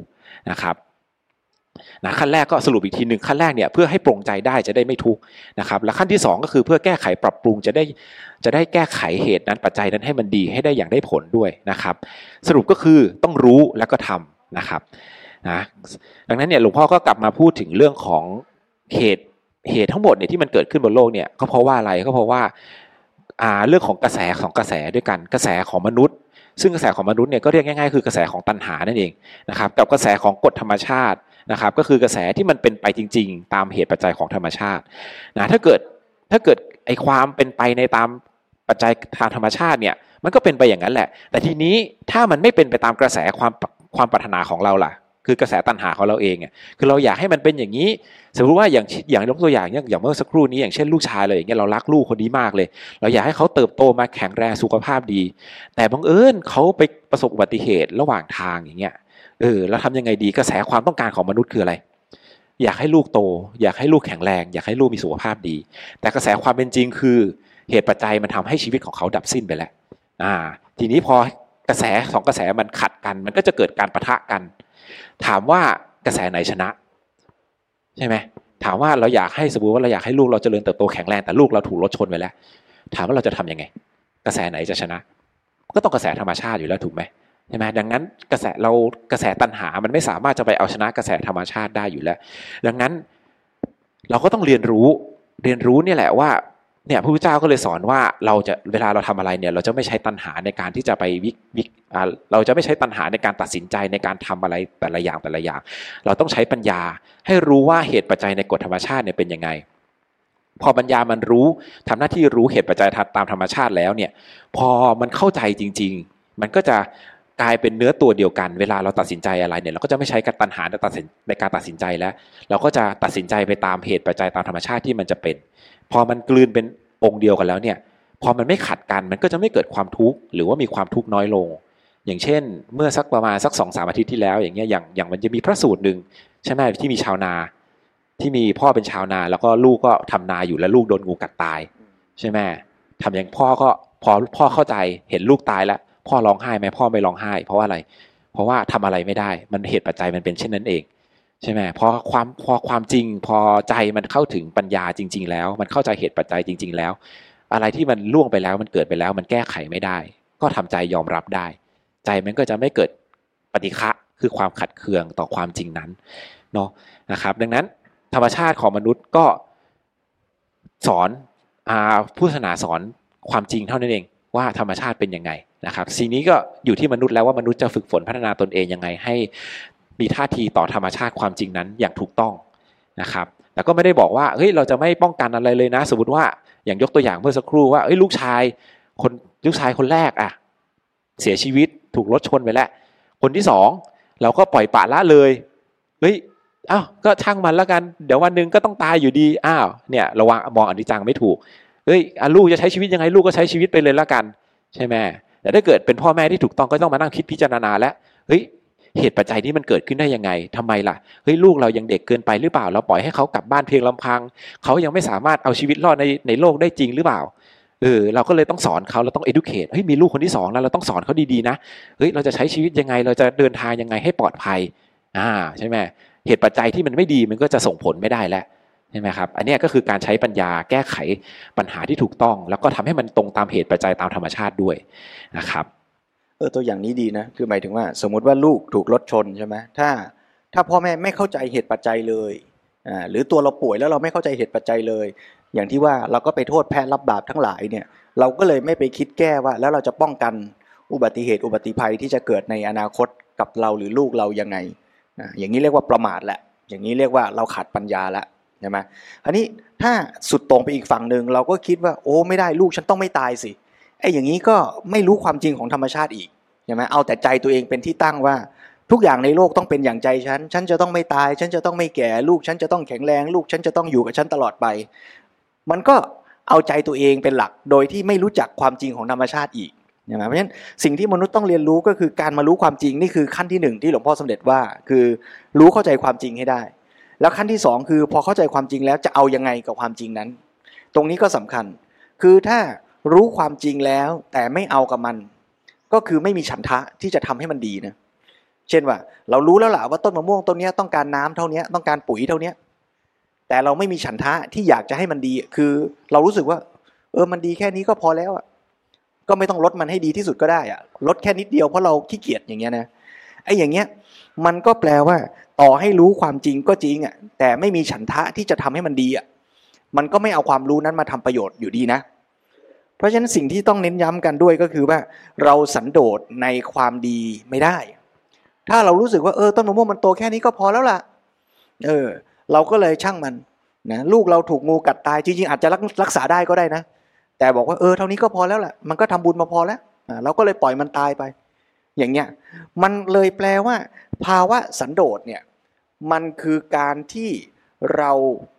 นะครับนะขั้นแรกก็สรุปอีกทีหนึ่งขั้นแรกเนี่ยเพื่อให้ปรงใจได้จะได้ไม่ทุกข์นะครับและขั้นที่ 2 ก็คือเพื่อแก้ไขปรับปรุงจะได้จะได้แก้ไขเหตุนั้นปัจจัยนั้นให้มันดีให้ได้อย่างได้ผลด้วยนะครับ สรุปก็คือต้องรู้แล้วก็ทำนะครับ นะดังนั้นเนี่ยหลวงพ่อก็กลับมาพูดถึงเรื่องของเหตุเหตุทั้งหมดเนี่ยที่มันเกิดขึ้นบนโลกเนี่ยก็เพราะว่าอะไรก็เพราะว่าอ่าเรื่องของกระแสของกระแสด้วยกันกระแสของมนุษย์ ซึ่งกระแสของมนุษย์เนี่ยก็เรียกง่ายๆคือกระแสของตัณหานั่นเองนะครับกับกระแสของกฎธรรมชาตินะครับก็คือกระแสที่มันเป็นไปจริง ๆ ตามเหตุปัจจัยของธรรมชาตินะถ้าเกิดถ้าเกิดไอความเป็นไปในตามปัจจัยทางธรรมชาติเนี่ยมันก็เป็นไปอย่างนั้นแหละ แต่ทีนี้ถ้ามันไม่เป็นไปตามกระแสความความปรารถนาของเราล่ะ คือกระแสตัณหาของเราเองอะคือเราอยากให้มันเป็นอย่างนี้ สมมติว่าอย่างอย่างยกตัวอย่างอย่างอย่างเมื่อสักครู่นี้อย่างเช่นลูกชายเลยอย่างเงี้ยเรารักลูกคนนี้มากเลย เราอยากให้เขาเติบโตมาแข็งแรงสุขภาพดี แต่บังเอิญเขาไปประสบอุบัติเหตุระหว่างทางอย่างเงี้ยเออแล้วทำยังไงดีกระแสความต้องการของมนุษย์คืออะไร อยากให้ลูกโต อยากให้ลูกแข็งแรง อยากให้ลูกมีสุขภาพดี แต่กระแสความเป็นจริงคือ เหตุปัจจัยมันทำให้ชีวิตของเขาดับสิ้นไปแล้วอ่า ทีนี้พอกระแสสองกระแสมันขัดกัน มันก็จะเกิดการประทะกัน ถามว่ากระแสไหนชนะ ใช่ไหมถามว่าเราอยากให้สมมติว่าเราอยากให้ลูกเราเจริญเติบโตแข็งแรงแต่ลูกเราถูกรถชนไปแล้ว ถามว่าเราจะทํำยังไง กระแสไหนจะชนะ ก็ต้องกระแสธรรมชาติอยู่แล้วถูกไหมใช่ไหมดังนั้นกระแสเรากระแสตัณหามันไม่สามารถจะไปเอาชนะกระแสธรรมชาติได้อยู่แล้ว ดังนั้นเราก็ต้องเรียนรู้เรียนรู้เนี่ยแหละว่า เนี่ยพระพุทธเจ้าก็เลยสอนว่าเราจะเวลาเราทำอะไรเนี่ย เราจะไม่ใช้ตัณหาในการที่จะไปวิวิเราจะไม่ใช้ตัณหาในการตัดสินใจในการทำอะไรแต่ละอย่างแต่ละอย่าง เราต้องใช้ปัญญาให้รู้ว่าเหตุปัจจัยในกฎธรรมชาติเนี่ยเป็นยังไง พอปัญญามันรู้ทำหน้าที่รู้เหตุปัจจัยตามธรรมชาติแล้วเนี่ย พอมันเข้าใจจริง ๆ มันก็จะกลายเป็นเนื้อตัวเดียวกัน เวลาเราตัดสินใจอะไรเนี่ยเราก็จะไม่ใช้การตัณหาในตัดสินในการตัดสินใจแล้ว เราก็จะตัดสินใจไปตามเหตุปัจจัยตามธรรมชาติที่มันจะเป็น พอมันกลืนเป็นองค์เดียวกันแล้วเนี่ย พอมันไม่ขัดกันมันก็จะไม่เกิดความทุกข์หรือว่ามีความทุกข์น้อยลง อย่างเช่น เมื่อสักประมาณสักสองสามอาทิตย์ที่แล้ว อย่างเงี้ยอย่างอย่างมันจะมีพระสูตรหนึ่งใช่ไหมที่มีชาวนา ที่มีพ่อเป็นชาวนา แล้วก็ลูกก็ทำนาอยู่แล้วลูกโดนงูกัดตาย ใช่ไหมทำอย่างพ่อก็พอพ่อเข้าใจเห็นลูกตายแล้วพ่อร้องไห้ไหมพ่อไม่ร้องไห้ เพราะว่าอะไร เพราะว่าทำอะไรไม่ได้ มันเหตุปัจจัยมันเป็นเช่นนั้นเอง ใช่ไหมพอความพอความจริง พอใจมันเข้าถึงปัญญาจริง ๆ แล้ว มันเข้าใจเหตุปัจจัยจริง ๆ แล้ว อะไรที่มันล่วงไปแล้วมันเกิดไปแล้ว มันแก้ไขไม่ได้ ก็ทำใจยอมรับได้ ใจมันก็จะไม่เกิดปฏิฆะคือความขัดเคืองต่อความจริงนั้นเนาะนะครับ ดังนั้นธรรมชาติของมนุษย์ก็สอนอาผู้ศาสนาสอนความจริงเท่านั้นเอง ว่าธรรมชาติเป็นยังไงนะครับสีนี้ก็อยู่ที่มนุษย์แล้วว่ามนุษย์จะฝึกฝนพัฒนาตนเองยังไงให้ มีท่าทีต่อธรรมชาติความจริงนั้นอย่างถูกต้องนะครับแต่ก็ไม่ได้บอกว่าเฮ้ยเราจะไม่ป้องกันอะไรเลยนะ สมมติว่าอย่างยกตัวอย่างเมื่อสักครู่ว่าเอ้ยลูกชายคนลูกชายคนแรกอะเสียชีวิตถูกรถชนไปแล้ว คนที่สองเราก็ปล่อยปะละเลยเฮ้ยอ้าวก็ช่างมันแล้วกัน เดี๋ยววันหนึ่งก็ต้องตายอยู่ดีอ้าวเนี่ยระวังมองอนิจจังไม่ถูกเฮ้ยลูกจะใช้ชีวิตยังไงลูกก็ใช้ชีวิตไปเลยแล้วกัน ใช่ไหมแต่ถ้าเกิดเป็นพ่อแม่ที่ถูกต้องก็ต้องมานั่งคิดพิจารณาแล้วเฮ้ย เหตุปัจจัยนี้มันเกิดขึ้นได้ยังไงทำไมล่ะเฮ้ยลูกเรายังเด็กเกินไปหรือเปล่า เราปล่อยให้เขากลับบ้านเพียงลำพัง เขายังไม่สามารถเอาชีวิตรอดในในโลกได้จริงหรือเปล่าเออเราก็เลยต้องสอนเขาเราต้อง educate เฮ้ยมีลูกคนที่สองแล้วเราต้องสอนเขาดีๆนะเฮ้ยเราจะใช้ชีวิตยังไง เราจะเดินทางยังไงให้ปลอดภัยอ่าใช่ไหมเหตุปัจจัยที่มันไม่ดีมันก็จะส่งผลไม่ได้แล้วใช่ไหมครับอันนี้ก็คือการใช้ปัญญาแก้ไขปัญหาที่ถูกต้อง แล้วก็ทำให้มันตรงตามเหตุปัจจัยตามธรรมชาติด้วยนะครับ ออตัวอย่างนี้ดีนะ คือหมายถึงว่า สมมุติว่าลูกถูกรถชนใช่ไหมถ้า ถ้าพ่อแม่ไม่เข้าใจเหตุปัจจัยเลยอ่าหรือตัวเราป่วยแล้วเราไม่เข้าใจเหตุปัจจัยเลย อย่างที่ว่าเราก็ไปโทษแพ้รับบาปทั้งหลายเนี่ย เราก็เลยไม่ไปคิดแก้ว่า แล้วเราจะป้องกันอุบัติเหตุอุบัติภัยที่จะเกิดในอนาคตกับเราหรือลูกเรายังไงอ่าอย่างนี้เรียกว่าประมาทแหละ อย่างนี้เรียกว่าเราขาดปัญญาละใช่ไหมอันนี้ถ้าสุดตรงไปอีกฝั่งหนึ่งเราก็คิดว่า โอ้ไม่ได้ลูกฉันต้องไม่ตายสิ ไอ้อย่างนี้ก็ไม่รู้ความจริงของธรรมชาติอีกใช่ไหมเอาแต่ใจตัวเองเป็นที่ตั้งว่า ทุกอย่างในโลกต้องเป็นอย่างใจฉัน ฉันจะต้องไม่ตาย ฉันจะต้องไม่แก่ลูก ฉันจะต้องแข็งแรง ลูกฉันจะต้องอยู่กับฉันตลอดไป มันก็เอาใจตัวเองเป็นหลักโดยที่ไม่รู้จักความจริงของธรรมชาติอีกนะเพราะฉะนั้นสิ่งที่มนุษย์ต้องเรียนรู้ก็คือการมารู้ความจริงนี่คือขั้นที่หนึ่งที่หลวงพ่อสมเด็จว่า คือรู้เข้าใจความจริงให้ได้ แล้วขั้นที่สองคือพอเข้าใจความจริงแล้วจะเอายังไงกับความจริงนั้น ตรงนี้ก็สำคัญ คือถ้า รู้ความจริงแล้วแต่ไม่เอากับมัน ก็คือไม่มีฉันทะที่จะทำให้มันดีนะเช่นว่า เรารู้แล้วล่ะว่าต้นมะม่วงต้นนี้ต้องการน้ำเท่านี้ต้องการปุ๋ยเท่านี้แต่เราไม่มีฉันทะที่อยากจะให้มันดี คือ เรารู้สึกว่า เออมันดีแค่นี้ก็พอแล้วอะก็ไม่ต้องลดมันให้ดีที่สุดก็ได้อะลดแค่นิดเดียวเพราะเราขี้เกียจอย่างเงี้ยนะไอ้อย่างเงี้ย มันก็แปลว่า ต่อให้รู้ความจริงก็จริงอะแต่ไม่มีฉันทะที่จะทำให้มันดีอะมันก็ไม่เอาความรู้นั้นมาทำประโยชน์อยู่ดีนะ เพราะฉะนั้นสิ่งที่ต้องเน้นย้ำกันด้วยก็คือว่าเราสันโดษในความดีไม่ได้ ถ้าเรารู้สึกว่าเออต้นมะม่วงมันโตแค่นี้ก็พอแล้วล่ะ เออ เราก็เลยช่างมันนะลูกเราถูกงูกัดตายจริงๆอาจจะรักษาได้ก็ได้นะ แต่บอกว่าเออเท่านี้ก็พอแล้วแหละมันก็ทำบุญมาพอแล้วอ่าเราก็เลยปล่อยมันตายไป อย่างเงี้ยมันเลยแปลว่า ภาวะสันโดษเนี่ยมันคือการที่เรา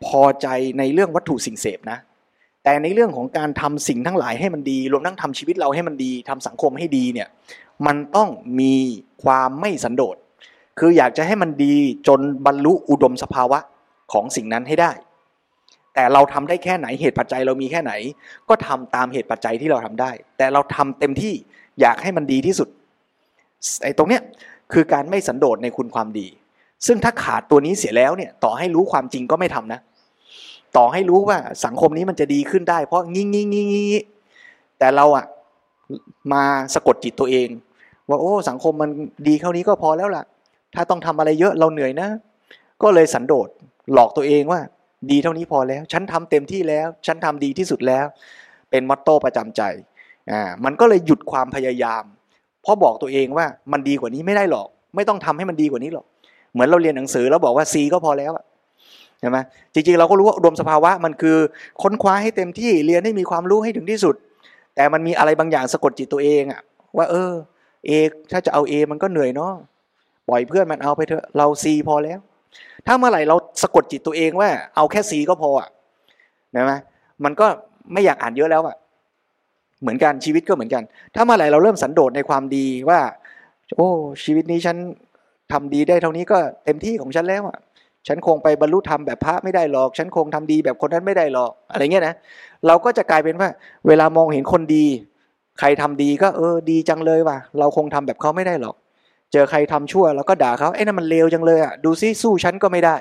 พอใจในเรื่องวัตถุสิ่งเสพนะ แต่ในเรื่องของการทำสิ่งทั้งหลายให้มันดี รวมทั้งทำชีวิตเราให้มันดีทำสังคมให้ดีเนี่ยมันต้องมีความไม่สันโดษคืออยากจะให้มันดีจนบรรลุอุดมสภาวะของสิ่งนั้นให้ได้ แต่เราทำได้แค่ไหนเหตุปัจจัยเรามีแค่ไหน ก็ทำตามเหตุปัจจัยที่เราทำได้ แต่เราทำเต็มที่อยากให้มันดีที่สุดไอ้ตรงเนี้ยคือการไม่สันโดษในคุณความดี ซึ่งถ้าขาดตัวนี้เสียแล้วเนี่ยต่อให้รู้ความจริงก็ไม่ทำนะ ต่อให้รู้ว่าสังคมนี้มันจะดีขึ้นได้ เพราะงี้งี้งี้งี้แต่เราอะมาสะกดจิตตัวเอง ว่าโอ้ สังคมมันดีเท่านี้ก็พอแล้วล่ะ ถ้าต้องทำอะไรเยอะเราเหนื่อยนะ ก็เลยสันโดษหลอกตัวเองว่า ดีเท่านี้พอแล้ว ฉันทำเต็มที่แล้ว ฉันทำดีที่สุดแล้ว เป็นมอตโต้ประจำใจอ่ามันก็เลยหยุดความพยายาม เพราะบอกตัวเองว่ามันดีกว่านี้ไม่ได้หรอก ไม่ต้องทำให้มันดีกว่านี้หรอก เหมือนเราเรียนหนังสือแล้วบอกว่า C ก็พอแล้วอะ ช่ไหมจริงๆ เราก็รู้ว่าอุดมสภาวะมันคือค้นคว้าให้เต็มที่เรียนให้มีความรู้ให้ถึงที่สุด แต่มันมีอะไรบางอย่างสะกดจิตตัวเองอะว่า เออเอถ้าจะเอาเอมันก็เหนื่อยเนาะปล่อยเพื่อนมันเอาไปเถอะเราซีพอแล้ว ถ้าเมื่อไหร่เราสะกดจิตตัวเองว่า เอาแค่ซีก็พออะนะไหมมันก็ไม่อยากอ่านเยอะแล้วอะเหมือนกันชีวิตก็เหมือนกัน ถ้าเมื่อไหร่เราเริ่มสันโดษในความดีว่า โอ้ชีวิตนี้ฉันทำดีได้เท่านี้ก็เต็มที่ของฉันแล้วอะ ฉันคงไปบรรลุธรรมแบบพระไม่ได้หรอก ฉันคงทำดีแบบคนนั้นไม่ได้หรอก อะไรเงี้ยนะ เราก็จะกลายเป็นว่า เวลามองเห็นคนดี ใครทำดีก็เออดีจังเลยว่ะ เราคงทำแบบเขาไม่ได้หรอก เจอใครทำชั่วเราก็ด่าเขาไอ้นั่นมันเลวจังเลยอะ ดูซิสู้ฉันก็ไม่ได้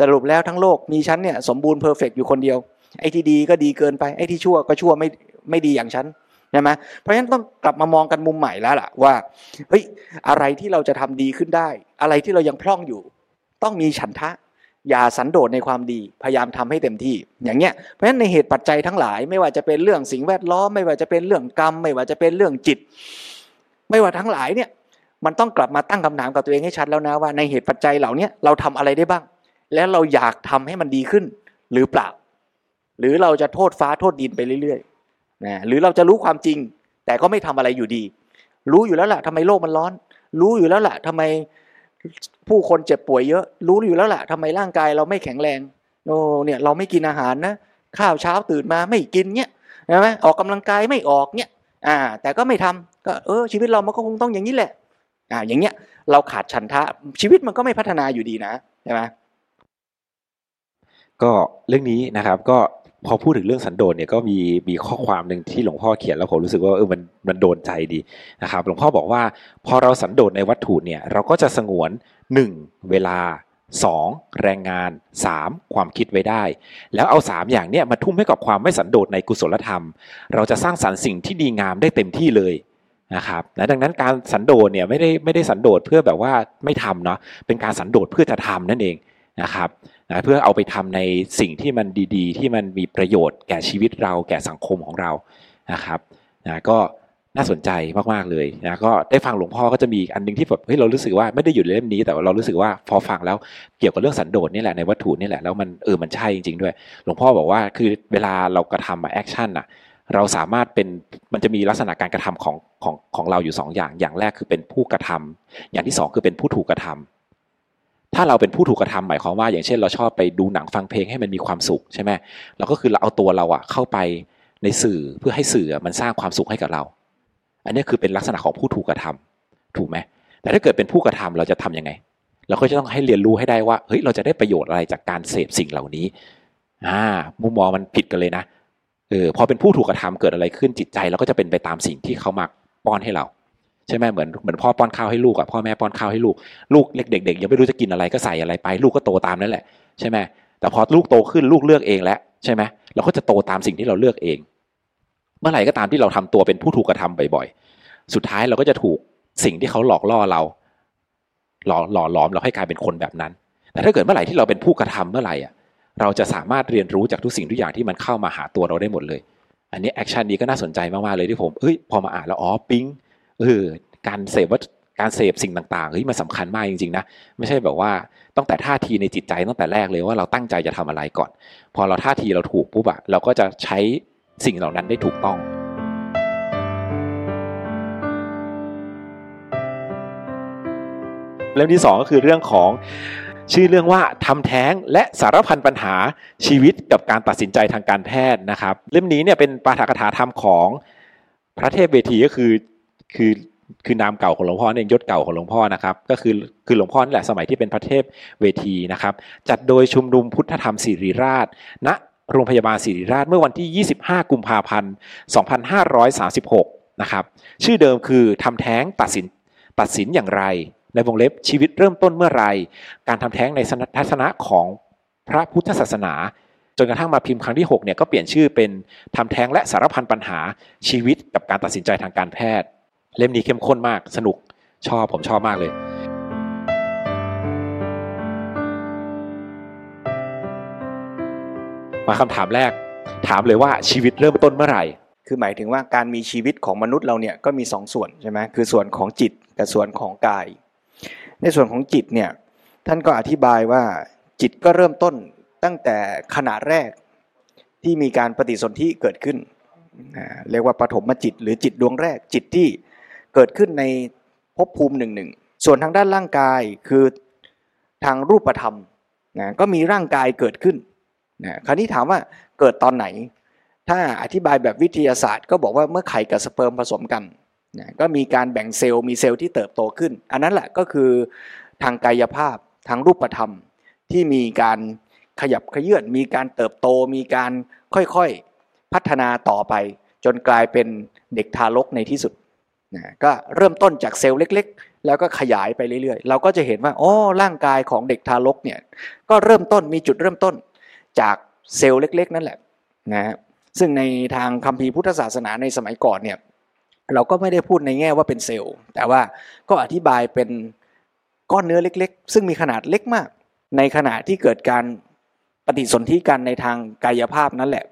สรุปแล้วทั้งโลกมีฉันเนี่ยสมบูรณ์เพอร์เฟกอยู่คนเดียว ไอ้ที่ดีก็ดีเกินไป ไอ้ที่ชั่วก็ชั่วไม่ไม่ดีอย่างฉันใช่ไหมเพราะฉะนั้นต้องกลับมามองกันมุมใหม่แล้วล่ะว่า เฮ้ย อะไรที่เราจะทำดีขึ้นได้ อะไรที่เรายังพร่องอยู่ ต้องมีฉันทะ อย่าสันโดษในความดีพยายามทำให้เต็มที่ อย่างเงี้ยเพราะฉะนั้นในเหตุปัจจัยทั้งหลาย ไม่ว่าจะเป็นเรื่องสิ่งแวดล้อม ไม่ว่าจะเป็นเรื่องกรรม ไม่ว่าจะเป็นเรื่องจิต ไม่ว่าทั้งหลายเนี่ยมันต้องกลับมาตั้งคำถามกับตัวเองให้ชัดแล้วนะว่าในเหตุปัจจัยเหล่านี้เราทำอะไรได้บ้าง แล้วเราอยากทำให้มันดีขึ้น หรือเปล่า หรือเราจะโทษฟ้าโทษดินไปเรื่อยๆนะหรือเราจะรู้ความจริง แต่ก็ไม่ทำอะไรอยู่ดี รู้อยู่แล้วแหละทำไมโลกมันร้อน รู้อยู่แล้วแหละทำไม ผู้คนเจ็บป่วยเยอะ รู้อยู่แล้วแหละทำไมร่างกายเราไม่แข็งแรงโอ้เนี่ยเราไม่กินอาหารนะ ข้าวเช้าตื่นมาไม่กินเนี่ยใช่ไหมออกกำลังกายไม่ออกเนี่ยอ่า แต่ก็ไม่ทำก็เออชีวิตเรามันก็คงต้องอย่างนี้แหละ อ่า อย่างเงี้ย เราขาดฉันทะชีวิตมันก็ไม่พัฒนาอยู่ดีนะใช่ไหมก็เรื่องนี้นะครับก็ พอพูดถึงเรื่องสันโดษเนี่ยก็มีมีข้อความหนึ่งที่หลวงพ่อเขียนแล้วผมรู้สึกว่าเออมันมันโดนใจดีนะครับหลวงพ่อบอกว่า พอเราสันโดษในวัตถุเนี่ยเราก็จะสงวนหนึ่งเวลา 2. แรงงาน 3. ความคิดไว้ได้ แล้วเอา 3 อย่างเนี้ยมาทุ่มให้กับความไม่สันโดษในกุศลธรรม เราจะสร้างสรรค์สิ่งที่ดีงามได้เต็มที่เลยนะครับนะดังนั้นการสันโดษเนี่ยไม่ได้ไม่ได้สันโดษเพื่อแบบว่าไม่ทำเนาะเป็นการสันโดษเพื่อจะทำนั่นเองนะครับ นะเพื่อเอาไปทำในสิ่งที่มันดีๆ ที่มันมีประโยชน์แก่ชีวิตเราแก่สังคมของเรานะครับนะก็น่าสนใจมากๆเลยนะก็ได้ฟังหลวงพ่อก็จะมีอันนึงที่แบบเฮ้ยเรารู้สึกว่าไม่ได้อยู่ในเล่มนี้ แต่เรารู้สึกว่าพอฟังแล้วเกี่ยวกับเรื่องสันโดษนี่แหละในวัตถุนี่แหละแล้วมันเออมันใช่จริง ๆ ด้วย หลวงพ่อบอกว่าคือเวลาเรากระทำมา action อะเราสามารถเป็นมันจะมีลักษณะการกระทำของของของเราอยู่2ออย่างอย่างแรกคือเป็นผู้กระทำอย่างที่2คือเป็นผู้ถูกกระทำ ถ้าเราเป็นผู้ถูกกระทำหมายความว่า อย่างเช่น เราชอบไปดูหนังฟังเพลงให้มันมีความสุขใช่ไหมเราก็คือเราเอาตัวเราอะเข้าไปในสื่อเพื่อให้สื่อมันสร้างความสุขให้กับเรา อันนี้คือเป็นลักษณะของผู้ถูกกระทำถูกไหมแต่ถ้าเกิดเป็นผู้กระทำเราจะทํำยังไง เราก็จะต้องให้เรียนรู้ให้ได้ว่าเฮ้ยเราจะได้ประโยชน์อะไรจากการเสพสิ่งเหล่านี้อ่ามุมมองมันผิดกันเลยนะเออพอเป็นผู้ถูกกระทำเกิดอะไรขึ้นจิตใจเราก็จะเป็นไปตามสิ่งที่เขามาป้อนให้เรา ใช่ไหมเหมือนเหมือนพ่อป้อนข้าวให้ลูกอะพ่อแม่ป้อนข้าวให้ลูกลูกเล็กเด็กๆยังไม่รู้จะกินอะไรก็ใส่อะไรไป ลูกก็โตตามนั่นแหละใช่ไหมแต่พอลูกโตขึ้นลูกเลือกเองแล้วใช่ไหมเราก็จะโตตามสิ่งที่เราเลือกเอง เมื่อไหร่ก็ตามที่เราทำตัวเป็นผู้ถูกกระทำบ่อยๆ สุดท้ายเราก็จะถูกสิ่งที่เขาหลอกล่อเรา หล่อหล่อหลอมเราให้กลายเป็นคนแบบนั้น แต่ถ้าเกิดเมื่อไหร่ที่เราเป็นผู้กระทำเมื่อไหร่อะเราจะสามารถเรียนรู้จากทุกสิ่งทุกอย่างที่มันเข้ามาหาตัวเราได้หมดเลย อันนี้แอคชั่นนี้ก็น่าสนใจมากๆเลยที่ผมเอ้ยพอมาอ่านแล้วอ๋อปิ๊ง เออการเสพว่าการเสพสิ่งต่างๆเฮ้ยมันสาคัญมากจริงๆนะไม่ใช่แบบว่าตั้งแต่ท่าทีในจิตใจตั้งแต่แรกเลยว่าเราตั้งใจจะทำอะไรก่อน พอเราท่าทีเราถูกปุ๊บอะเราก็จะใช้สิ่งเหล่านั้นได้ถูกต้องเรื่องที่สองก็คือเรื่องของชื่อเรื่องว่าทำแท้งและสารพันปัญหาชีวิตกับการตัดสินใจทางการแพทย์นะครับ เล่มนี้เนี่ยเป็นปาฐกถาธรรมของพระเทพเวทีก็คือ คือคือนามเก่าของหลวงพ่อเนี่ยยศเก่าของหลวงพ่อนะครับ ก็คือคือหลวงพ่อนี่แหละสมัยที่เป็นพระเทพเวทีนะครับ จัดโดยชุมนุมพุทธธรรมศิริราชณโรงพยาบาลศิริราชเมื่อวันที่ 25 กุมภาพันธ์ 2536 นะครับ ชื่อเดิมคือทำแท้งตัดสินตัดสินอย่างไร ในวงเล็บชีวิตเริ่มต้นเมื่อไร การทำแท้งในทัศนะของพระพุทธศาสนา จนกระทั่งมาพิมพ์ครั้งที่ 6 เนี่ยก็เปลี่ยนชื่อเป็นทำแท้งและสารพันปัญหาชีวิตกับการตัดสินใจทางการแพทย์ เล่มนี้เข้มข้นมาก สนุกชอบผมชอบมากเลย มาคำถามแรก ถามเลยว่าชีวิตเริ่มต้นเมื่อไหร่ คือหมายถึงว่าการมีชีวิตของมนุษย์เราเนี่ยก็มีสองส่วนใช่ไหมคือส่วนของจิตกับส่วนของกาย ในส่วนของจิตเนี่ยท่านก็อธิบายว่าจิตก็เริ่มต้นตั้งแต่ขณะแรกที่มีการปฏิสนธิเกิดขึ้น เรียกว่าปฐมจิต หรือจิตดวงแรกจิตที่ เกิดขึ้นในภพภูมิหนึ่งหนึ่งส่วนทางด้านร่างกายคือทางรูปธรรมนะก็มีร่างกายเกิดขึ้นนะคราวนี้ถามว่าเกิดตอนไหน ถ้าอธิบายแบบวิทยาศาสตร์ ก็บอกว่าเมื่อไข่กับสเปิร์มผสมกันนะก็มีการแบ่งเซลล์มีเซลล์ที่เติบโตขึ้น อันนั้นแหละก็คือทางกายภาพทางรูปธรรมที่มีการขยับเขยื้อนมีการเติบโต มีการค่อยๆพัฒนาต่อไป จนกลายเป็นเด็กทารกในที่สุด นะก็เริ่มต้นจากเซลล์เล็ก ๆ แล้วก็ขยายไปเรื่อยๆ เราก็จะเห็นว่าโอ้ร่างกายของเด็กทารกเนี่ยก็เริ่มต้นมีจุดเริ่มต้นจากเซลล์เล็ก ๆ นั่นแหละนะซึ่งในทางคัมภีร์พุทธศาสนาในสมัยก่อนเนี่ยเราก็ไม่ได้พูดในแง่ว่าเป็นเซลล์ แต่ว่าก็อธิบายเป็นก้อนเนื้อเล็ก ๆ ซึ่งมีขนาดเล็กมาก ในขณะที่เกิดการปฏิสนธิกันในทางกายภาพนั่นแหละ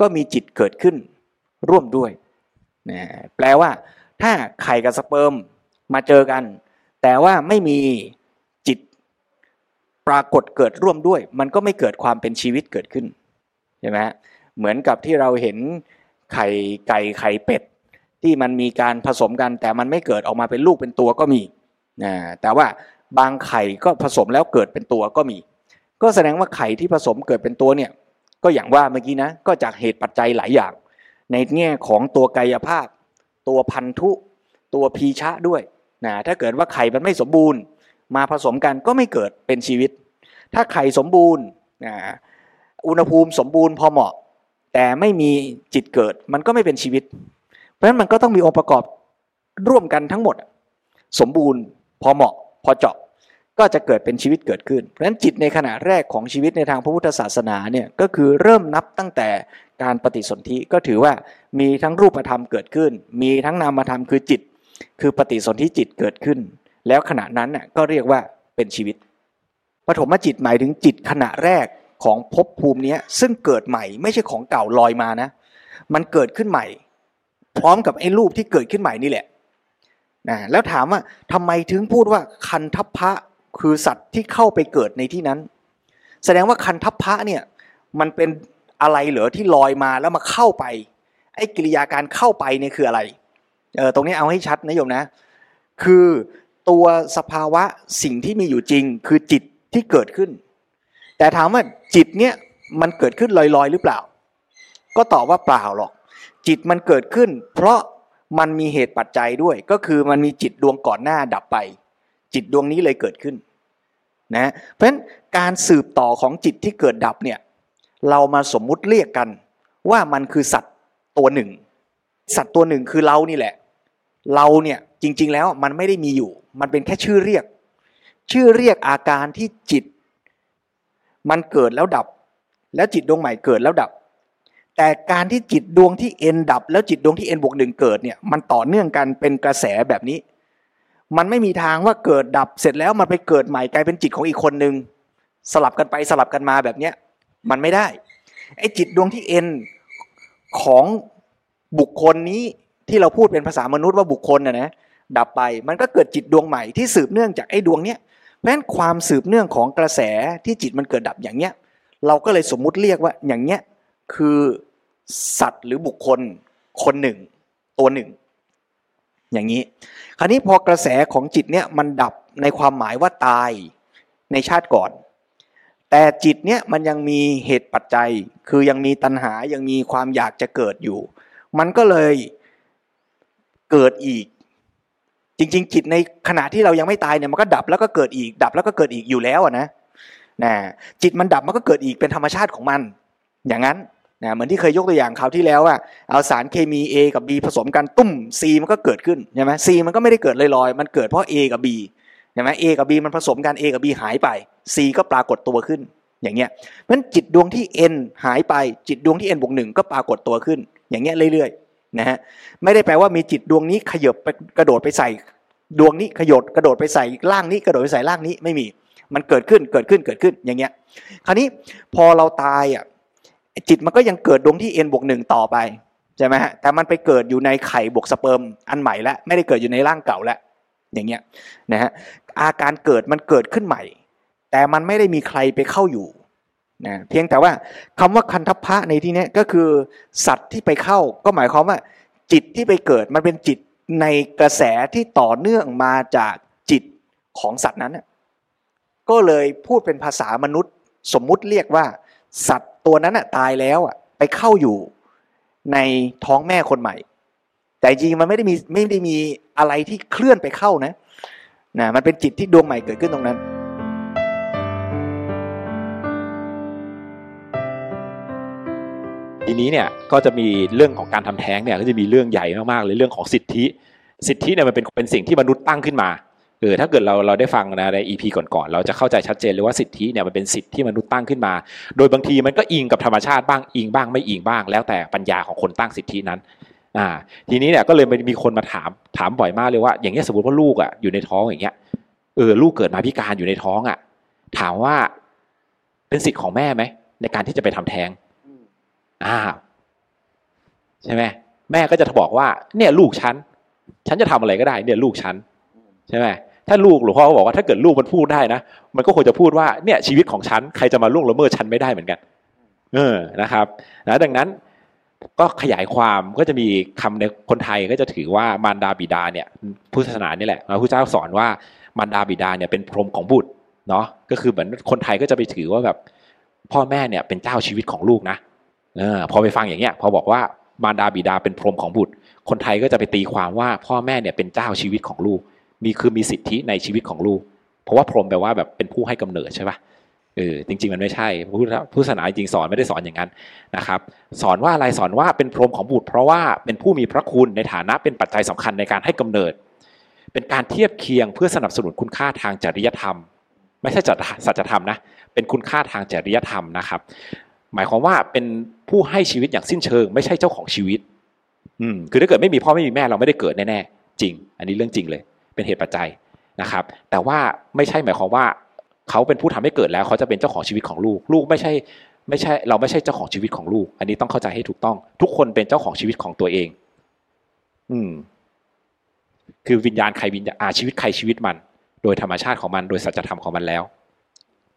ก็มีจิตเกิดขึ้นร่วมด้วยนะแปลว่า ถ้าไข่กับสเปิร์มมาเจอกัน แต่ว่าไม่มีจิตปรากฏเกิดร่วมด้วย มันก็ไม่เกิดความเป็นชีวิตเกิดขึ้นใช่ไหมเหมือนกับที่เราเห็นไข่ไก่ไข่เป็ด ที่มันมีการผสมกัน แต่มันไม่เกิดออกมาเป็นลูกเป็นตัวก็มีนะแต่ว่าบางไข่ก็ผสมแล้วเกิดเป็นตัวก็มี ก็แสดงว่าไข่ที่ผสมเกิดเป็นตัวเนี่ยก็อย่างว่าเมื่อกี้นะก็จากเหตุปัจจัยหลายอย่าง ในแง่ของตัวกายภาพ ตัวพันธุตัวพีชะด้วยนะถ้าเกิดว่าไข่มันไม่สมบูรณ์ มาผสมกันก็ไม่เกิดเป็นชีวิต ถ้าไข่สมบูรณ์นะอุณหภูมิสมบูรณ์พอเหมาะ แต่ไม่มีจิตเกิดมันก็ไม่เป็นชีวิต เพราะฉะนั้นมันก็ต้องมีองค์ประกอบร่วมกันทั้งหมด สมบูรณ์พอเหมาะ พอเจาะก็จะเกิดเป็นชีวิตเกิดขึ้น เพราะฉะนั้นจิตในขณะแรกของชีวิตในทางพระพุทธศาสนาเนี่ยก็คือเริ่มนับตั้งแต่ การปฏิสนธิก็ถือว่ามีทั้งรูปธรรมเกิดขึ้น มีทั้งนามธรรมคือจิต คือปฏิสนธิจิตเกิดขึ้น แล้วขณะนั้นน่ะก็เรียกว่าเป็นชีวิตปฐมจิตหมายถึงจิตขณะแรกของภพภูมินี้ซึ่งเกิดใหม่ไม่ใช่ของเก่าลอยมานะ มันเกิดขึ้นใหม่ พร้อมกับไอ้รูปที่เกิดขึ้นใหม่นี่แหละนะแล้วถามว่าทำไมถึงพูดว่าคันทัพพะคือสัตว์ที่เข้าไปเกิดในที่นั้น แสดงว่าคันทัพพะเนี่ยมันเป็น อะไรเหรอที่ลอยมาแล้วมาเข้าไป ไอ้กิริยาการเข้าไปเนี่ยคืออะไรเออตรงนี้เอาให้ชัดนะโยมนะ คือตัวสภาวะสิ่งที่มีอยู่จริง คือจิตที่เกิดขึ้น แต่ถามว่าจิตเนี่ยมันเกิดขึ้นลอยๆหรือเปล่า ก็ตอบว่าเปล่าหรอก จิตมันเกิดขึ้น เพราะมันมีเหตุปัจจัยด้วย ก็คือมันมีจิตดวงก่อนหน้าดับไป จิตดวงนี้เลยเกิดขึ้นนะเพราะฉะนั้นการสืบต่อของจิตที่เกิดดับเนี่ย เรามาสมมุติเรียกกัน ว่ามันคือสัตว์ตัวหนึ่ง สัตว์ตัวหนึ่งคือเรานี่แหละ เราเนี่ยจริง ๆ แล้วมันไม่ได้มีอยู่ มันเป็นแค่ชื่อเรียก ชื่อเรียกอาการที่จิต มันเกิดแล้วดับ แล้วจิตดวงใหม่เกิดแล้วดับ แต่การที่จิตดวงที่เอ็นดับ แล้วจิตดวงที่เอ็นบวกหนึ่งเกิดเนี่ยมันต่อเนื่องกันเป็นกระแสแบบนี้ มันไม่มีทางว่าเกิดดับเสร็จแล้วมันไปเกิดใหม่กลายเป็นจิตของอีกคนนึงสลับกันไปสลับกันมาแบบเนี้ย มันไม่ได้ ไอ้จิตดวงที่เอ็นของบุคคลนี้ที่เราพูดเป็นภาษามนุษย์ว่าบุคคลนะนะดับไปมันก็เกิดจิตดวงใหม่ที่สืบเนื่องจากไอ้ดวงเนี้ยเพราะฉะนั้นความสืบเนื่องของกระแสที่จิตมันเกิดดับอย่างเนี้ย เราก็เลยสมมุติเรียกว่าอย่างเนี้ยคือสัตว์หรือบุคคลคนหนึ่ง ตัวหนึ่ง อย่างนี้ คราวนี้พอกระแสของจิตเนี้ยมันดับในความหมายว่าตายในชาติก่อน แต่จิตเนี้ยมันยังมีเหตุปัจจัย คือยังมีตัณหายังมีความอยากจะเกิดอยู่ มันก็เลยเกิดอีก จริง ๆ จิตในขณะที่เรายังไม่ตายเนี่ยมันก็ดับแล้วก็เกิดอีก ดับแล้วก็เกิดอีกอยู่แล้วนะนะจิตมันดับมันก็เกิดอีกเป็นธรรมชาติของมัน อย่างนั้นนะเหมือนที่เคยยกตัวอย่างคราวที่แล้วอะเอาสารเคมี A กับ B ผสมกันตุ้ม C มันก็เกิดขึ้นใช่ไหม C มันก็ไม่ได้เกิดลอยๆมันเกิดเพราะ A กับ B ช่ไหม A กับ B มันผสมกัน A กับ B หายไป C ก็ปรากฏตัวขึ้น อย่างเงี้ยเพราะฉะนั้นจิตดวงที่ N หายไป จิตดวงที่ N บวกหนึ่งก็ปรากฏตัวขึ้น อย่างเงี้ยเรื่อยๆนะฮะไม่ได้แปลว่ามีจิตดวงนี้ขยบไปกระโดดไปใส่ ดวงนี้ขยดกระโดดไปใส่ล่างนี้กระโดดไปใส่ล่างนี้ไม่มี มันเกิดขึ้นเกิดขึ้นเกิดขึ้นอย่างเงี้ยคราวนี้พอเราตายอะจิตมันก็ยังเกิดดวงที่ N บวกหนึ่งต่อไปใช่ไหมฮะแต่มันไปเกิดอยู่ในไข่บวกสเปิร์มอันใหม่แล้วไม่ได้เกิดอยู่ในร่างเก่าแล้ว อย่างเงี้ยนะฮะอาการเกิดมันเกิดขึ้นใหม่ แต่มันไม่ได้มีใครไปเข้าอยู่นะเพียงแต่ว่าคำว่าคันทัพพะในที่นี้ก็คือสัตว์ที่ไปเข้า ก็หมายความว่า จิตที่ไปเกิดมันเป็นจิตในกระแสที่ต่อเนื่องมาจากจิตของสัตว์นั้นก็เลยพูดเป็นภาษามนุษย์ สมมุติเรียกว่า สัตว์ตัวนั้นตายแล้วไปเข้าอยู่ในท้องแม่คนใหม่ แต่จริงมันไม่ได้มีไม่ได้มีอะไรที่เคลื่อนไปเข้านะนะมันเป็นจิตที่ดวงใหม่เกิดขึ้นตรงนั้นทีนี้เนี่ยก็จะมีเรื่องของการทำแท้งเนี่ยก็จะมีเรื่องใหญ่มากๆเลยเรื่องของสิทธิ สิทธิเนี่ยมันเป็นเป็นสิ่งที่มนุษย์ตั้งขึ้นมาเออถ้าเกิดเราเราได้ฟังนะในอีพีก่อนๆเราจะเข้าใจชัดเจนเลยว่าสิทธิเนี่ยมันเป็นสิทธิที่มนุษย์ตั้งขึ้นมา โดยบางทีมันก็อิงกับธรรมชาติบ้างอิงบ้างไม่อิงบ้าง แล้วแต่ปัญญาของคนตั้งสิทธินั้น อ่า ทีนี้เนี่ยก็เลยมีคนมาถามถามบ่อยมากเลยว่า อย่างเงี้ยสมมติว่าลูกอะอยู่ในท้องอย่างเงี้ยเออลูกเกิดมาพิการอยู่ในท้องอะ ถามว่าเป็นสิทธิ์ของแม่ไหมในการที่จะไปทำแท้งอ้าวใช่ไหมแม่ก็จะบอกว่า เนี่ยลูกฉันฉันจะทำอะไรก็ได้ เนี่ยลูกฉันใช่ไหมถ้าลูกหลวงพ่อบอกว่าถ้าเกิดลูกมันพูดได้นะมันก็ควรจะพูดว่าเนี่ยชีวิตของฉันใครจะมาล่วงละเมิดฉันไม่ได้เหมือนกัน เออนะครับนะดังนั้น ก็ขยายความก็จะมีคำในคนไทยก็จะถือว่ามารดาบิดาเนี่ยพุทธศาสนานี่แหละพระพุทธเจ้าสอนว่ามารดาบิดาเนี่ยเป็นพรหมของบุตรเนาะก็คือเหมือนคนไทยก็จะไปถือว่าแบบพ่อแม่เนี่ยเป็นเจ้าชีวิตของลูกนะเออพอไปฟังอย่างเงี้ยพอบอกว่ามารดาบิดาเป็นพรหมของบุตร คนไทยก็จะไปตีความว่าพ่อแม่เนี่ยเป็นเจ้าชีวิตของลูก มีคือมีสิทธิในชีวิตของลูก เพราะว่าพรหมแปลว่าแบบเป็นผู้ให้กำเนิดใช่ปะ เออจริง ๆ มันไม่ใช่พุทธพุทธศาสนาจริงสอนไม่ได้สอนอย่างนั้นนะครับ สอนว่าอะไรสอนว่าเป็นพรหมของบุตร เพราะว่าเป็นผู้มีพระคุณในฐานะเป็นปัจจัยสำคัญในการให้กำเนิด เป็นการเทียบเคียงเพื่อสนับสนุนคุณค่าทางจริยธรรม ไม่ใช่สัจธรรมนะเป็นคุณค่าทางจริยธรรมนะครับ หมายความว่าเป็นผู้ให้ชีวิตอย่างสิ้นเชิง ไม่ใช่เจ้าของชีวิต อืมคือถ้าเกิดไม่มีพ่อไม่มีแม่เราไม่ได้เกิดแน่ๆจริง อันนี้เรื่องจริงเลย เป็นเหตุปัจจัยนะครับ แต่ว่าไม่ใช่หมายความว่า เขาเป็นผู้ทำให้เกิดแล้ว เขาจะเป็นเจ้าของชีวิตของลูก ลูกไม่ใช่ไม่ใช่ เราไม่ใช่เจ้าของชีวิตของลูก อันนี้ต้องเข้าใจให้ถูกต้อง ทุกคนเป็นเจ้าของชีวิตของตัวเอง อืม คือวิญญาณใครวิญญาณอาชีวิตใครชีวิตมัน โดยธรรมชาติของมัน โดยสัจธรรมของมันแล้ว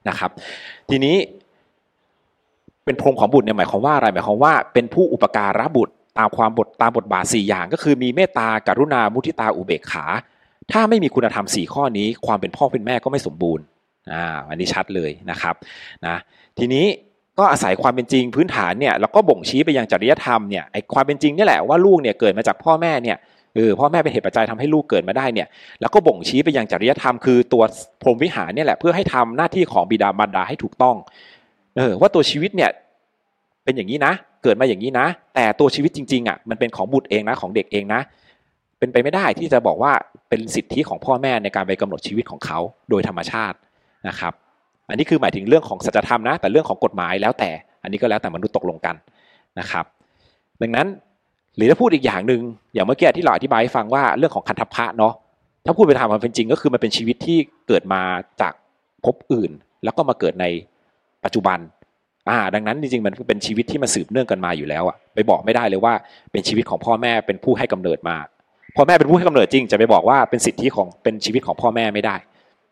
นะครับ ทีนี้ เป็นพรมของบุตรเนี่ยหมายความว่าอะไรหมายความว่าเป็นผู้อุปการะบุตรตามความบทตามบทบาทสี่อย่าง ก็คือมีเมตตากรุณามุทิตาอุเบกขา ถ้าไม่มีคุณธรรมสี่ข้อนี้ ความเป็นพ่อเป็นแม่ก็ไม่สมบูรณ์ อ่าอันนี้ชัดเลยนะครับนะทีนี้ก็อาศัยความเป็นจริงพื้นฐานเนี่ยแล้วก็บ่งชี้ไปยังจริยธรรมเนี่ยไอความเป็นจริงนี่แหละว่าลูกเนี่ยเกิดมาจากพ่อแม่เนี่ยเออพ่อแม่เป็นเหตุปัจจัยทำให้ลูกเกิดมาได้เนี่ยแล้วก็บ่งชี้ไปยังจริยธรรมคือตัวพรหมวิหารเนี่ยแหละเพื่อให้ทำหน้าที่ของบิดามารดาให้ถูกต้องเออว่าตัวชีวิตเนี่ยเป็นอย่างนี้นะ เกิดมาอย่างนี้นะ แต่ตัวชีวิตจริงๆอะมันเป็นของบุตรเองนะของเด็กเองนะ เป็นไปไม่ได้ที่จะบอกว่าเป็นสิทธิของพ่อแม่ในการไปกำหนดชีวิตของเขาโดยธรรมชาติ นะครับ อันนี้คือหมายถึงเรื่องของสัจธรรมนะ แต่เรื่องของกฎหมายแล้วแต่ อันนี้ก็แล้วแต่มนุษย์ตกลงกันนะครับ ดังนั้นหรือถ้าพูดอีกอย่างหนึ่งอย่างเมื่อกี้ที่เราอธิบายให้ฟังว่าเรื่องของคันธพะเนาะถ้าพูดไปตามความเป็นจริงก็คือมันเป็นชีวิตที่เกิดมาจากภพอื่น แล้วก็มาเกิดในปัจจุบันอ่าดังนั้นจริงๆมันเป็นชีวิตที่มาสืบเนื่องกันมาอยู่แล้วอะไปบอกไม่ได้เลยว่าเป็นชีวิตของพ่อแม่เป็นผู้ให้กำเนิดมาพ่อแม่เป็นผู้ให้กำเนิดจริง จะไปบอกว่าเป็นสิทธิของเป็นชีวิตของพ่อแม่ไม่ได้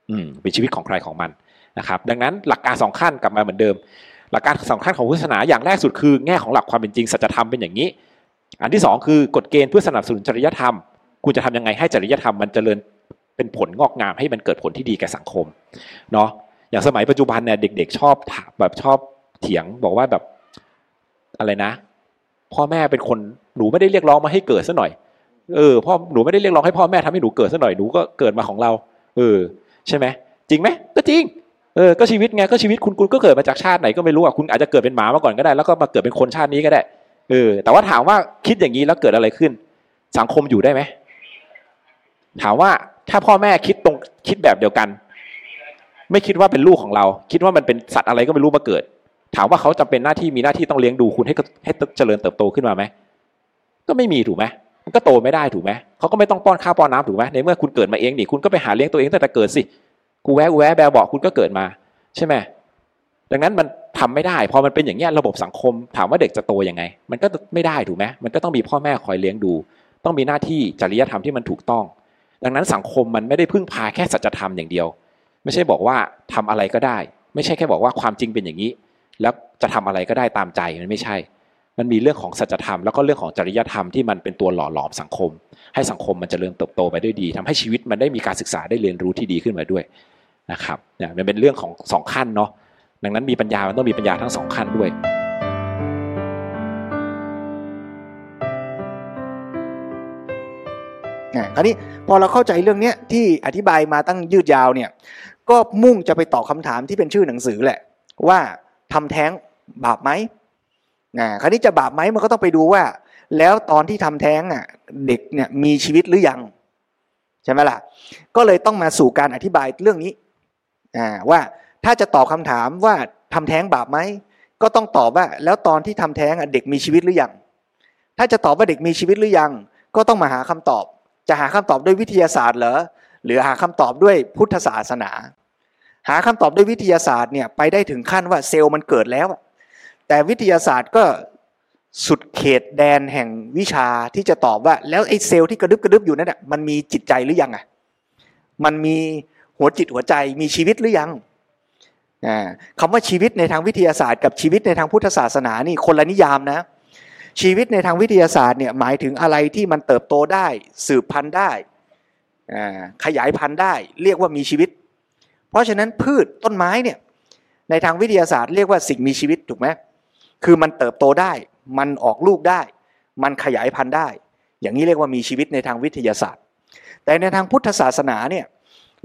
อืมเป็นชีวิตของใครของมันนะครับ ดังนั้นหลักการสองขั้นกลับมาเหมือนเดิม หลักการสองขั้นของพุทธศาสนาอย่างแรกสุดคือแง่ของหลักความเป็นจริงสัจธรรมเป็นอย่างนี้ อันที่สองคือกฎเกณฑ์เพื่อสนับสนุนจริยธรรมคุณจะทำยังไงให้จริยธรรมมันเจริญเป็นผลงอกงามให้มันเกิดผลที่ดีแก่สังคมเนาะอย่างสมัยปัจจุบันเนี่ยเด็ก ๆ ชอบถามแบบชอบเถียงบอกว่าแบบอะไรนะ พ่อแม่เป็นคนหนูไม่ได้เรียกร้องมาให้เกิดซะหน่อย เออพ่อหนูไม่ได้เรียกร้องให้พ่อแม่ทำให้หนูเกิดซะหน่อยหนูก็เกิดมาของเรา เออ ใช่ไหมจริงไหมก็จริงเออก็ชีวิตไงก็ชีวิตคุณคุณก็เกิดมาจากชาติไหนก็ไม่รู้อะคุณอาจจะเกิดเป็นหมามาก่อนก็ได้ แล้วก็มาเกิดเป็นคนชาตินี้ก็ได้เออแต่ว่าถามว่าคิดอย่างนี้แล้วเกิดอะไรขึ้น สังคมอยู่ได้ไหมถามว่าถ้าพ่อแม่คิดตรงคิดแบบเดียวกัน ไม่คิดว่าเป็นลูกของเรา คิดว่ามันเป็นสัตว์อะไรก็ไม่รู้มาเกิด ถามว่าเขาจำเป็นหน้าที่มีหน้าที่ต้องเลี้ยงดูคุณให้ให้เจริญเติบโตขึ้นมาไหมก็ไม่มีถูกไหม มันก็โตไม่ได้ถูกไหมเขาก็ไม่ต้องป้อนข้าวป้อนน้ำถูกไหมในเมื่อคุณเกิดมาเองนี่คุณก็ไปหาเลี้ยงตัวเองตั้งแต่เกิดสิกูแวะแวะแบบบอกคุณก็เกิดมา ใช่ไหมดังนั้นมันทำไม่ได้ พอมันเป็นอย่างเงี้ยระบบสังคม ถามว่าเด็กจะโตยังไง มันก็ไม่ได้ถูกไหมมันก็ต้องมีพ่อแม่คอยเลี้ยงดู ต้องมีหน้าที่จริยธรรมที่มันถูกต้อง ดังนั้นสังคมมันไม่ได้พึ่งพาแค่สัจธรรมอย่างเดียว ไม่ใช่บอกว่าทำอะไรก็ได้ ไม่ใช่แค่บอกว่าความจริงเป็นอย่างนี้ แล้วจะทำอะไรก็ได้ตามใจมันไม่ใช่ มันมีเรื่องของสัจธรรมแล้วก็เรื่องของจริยธรรมที่มันเป็นตัวหล่อหลอมสังคม ให้สังคมมันจเจริญเติบโตไปด้วยดีทำให้ชีวิตมันได้มีการศึกษาได้เรียนรู้ที่ดีขึ้นมาด้วยนะครับเนี่ยมันเป็นเรื่องของสองขั้นเนาะดังนั้นมีปัญญามันต้องมีปัญญาทั้งสองขั้นด้วยคราวนี้พอเราเข้าใจเรื่องเนี้ยที่อธิบายมาตั้งยืดยาวเนี่ยก็มุ่งจะไปตอบคาถามที่เป็นชื่อหนังสือแหละ ว่าทำแท้งบาปไหม นะคราวนี้จะบาปไหมมันก็ต้องไปดูว่า แล้วตอนที่ทำแท้งอะเด็กเนี่ยมีชีวิตหรือยังใช่ไหมล่ะ ก็เลยต้องมาสู่การอธิบายเรื่องนี้อ่าว่าถ้าจะตอบคำถามว่าทำแท้งบาปไหมก็ต้องตอบว่า แล้วตอนที่ทำแท้งเด็กมีชีวิตหรือยังถ้าจะตอบว่าเด็กมีชีวิตหรือยัง ก็ต้องมาหาคำตอบ จะหาคำตอบด้วยวิทยาศาสตร์เหรอหรือหาคำตอบด้วยพุทธศาสนา หาคำตอบด้วยวิทยาศาสตร์เนี่ยไปได้ถึงขั้นว่าเซลล์มันเกิดแล้ว แต่วิทยาศาสตร์ก็สุดเขตแดนแห่งวิชาที่จะตอบว่า แล้วไอ้เซลล์ที่กระดึบกระดึบอยู่นั่นน่ะมันมีจิตใจหรือยังอะมันมีหัวจิตหัวใจมีชีวิตหรือยังคำว่าชีวิตในทางวิทยาศาสตร์ กับชีวิตในทางพุทธศาสนานี่คนละนิยามนะ ชีวิตในทางวิทยาศาสตร์เนี่ยหมายถึงอะไรที่มันเติบโตได้ สืบพันธุ์ได้ขยายพันธุ์ได้ เรียกว่ามีชีวิต เพราะฉะนั้นพืชต้นไม้เนี่ยในทางวิทยาศาสตร์เรียกว่าสิ่งมีชีวิตถูกไหม คือมันเติบโตได้ มันออกลูกได้ มันขยายพันธุ์ได้ อย่างนี้เรียกว่ามีชีวิตในทางวิทยาศาสตร์ แต่ในทางพุทธศาสนาเนี่ย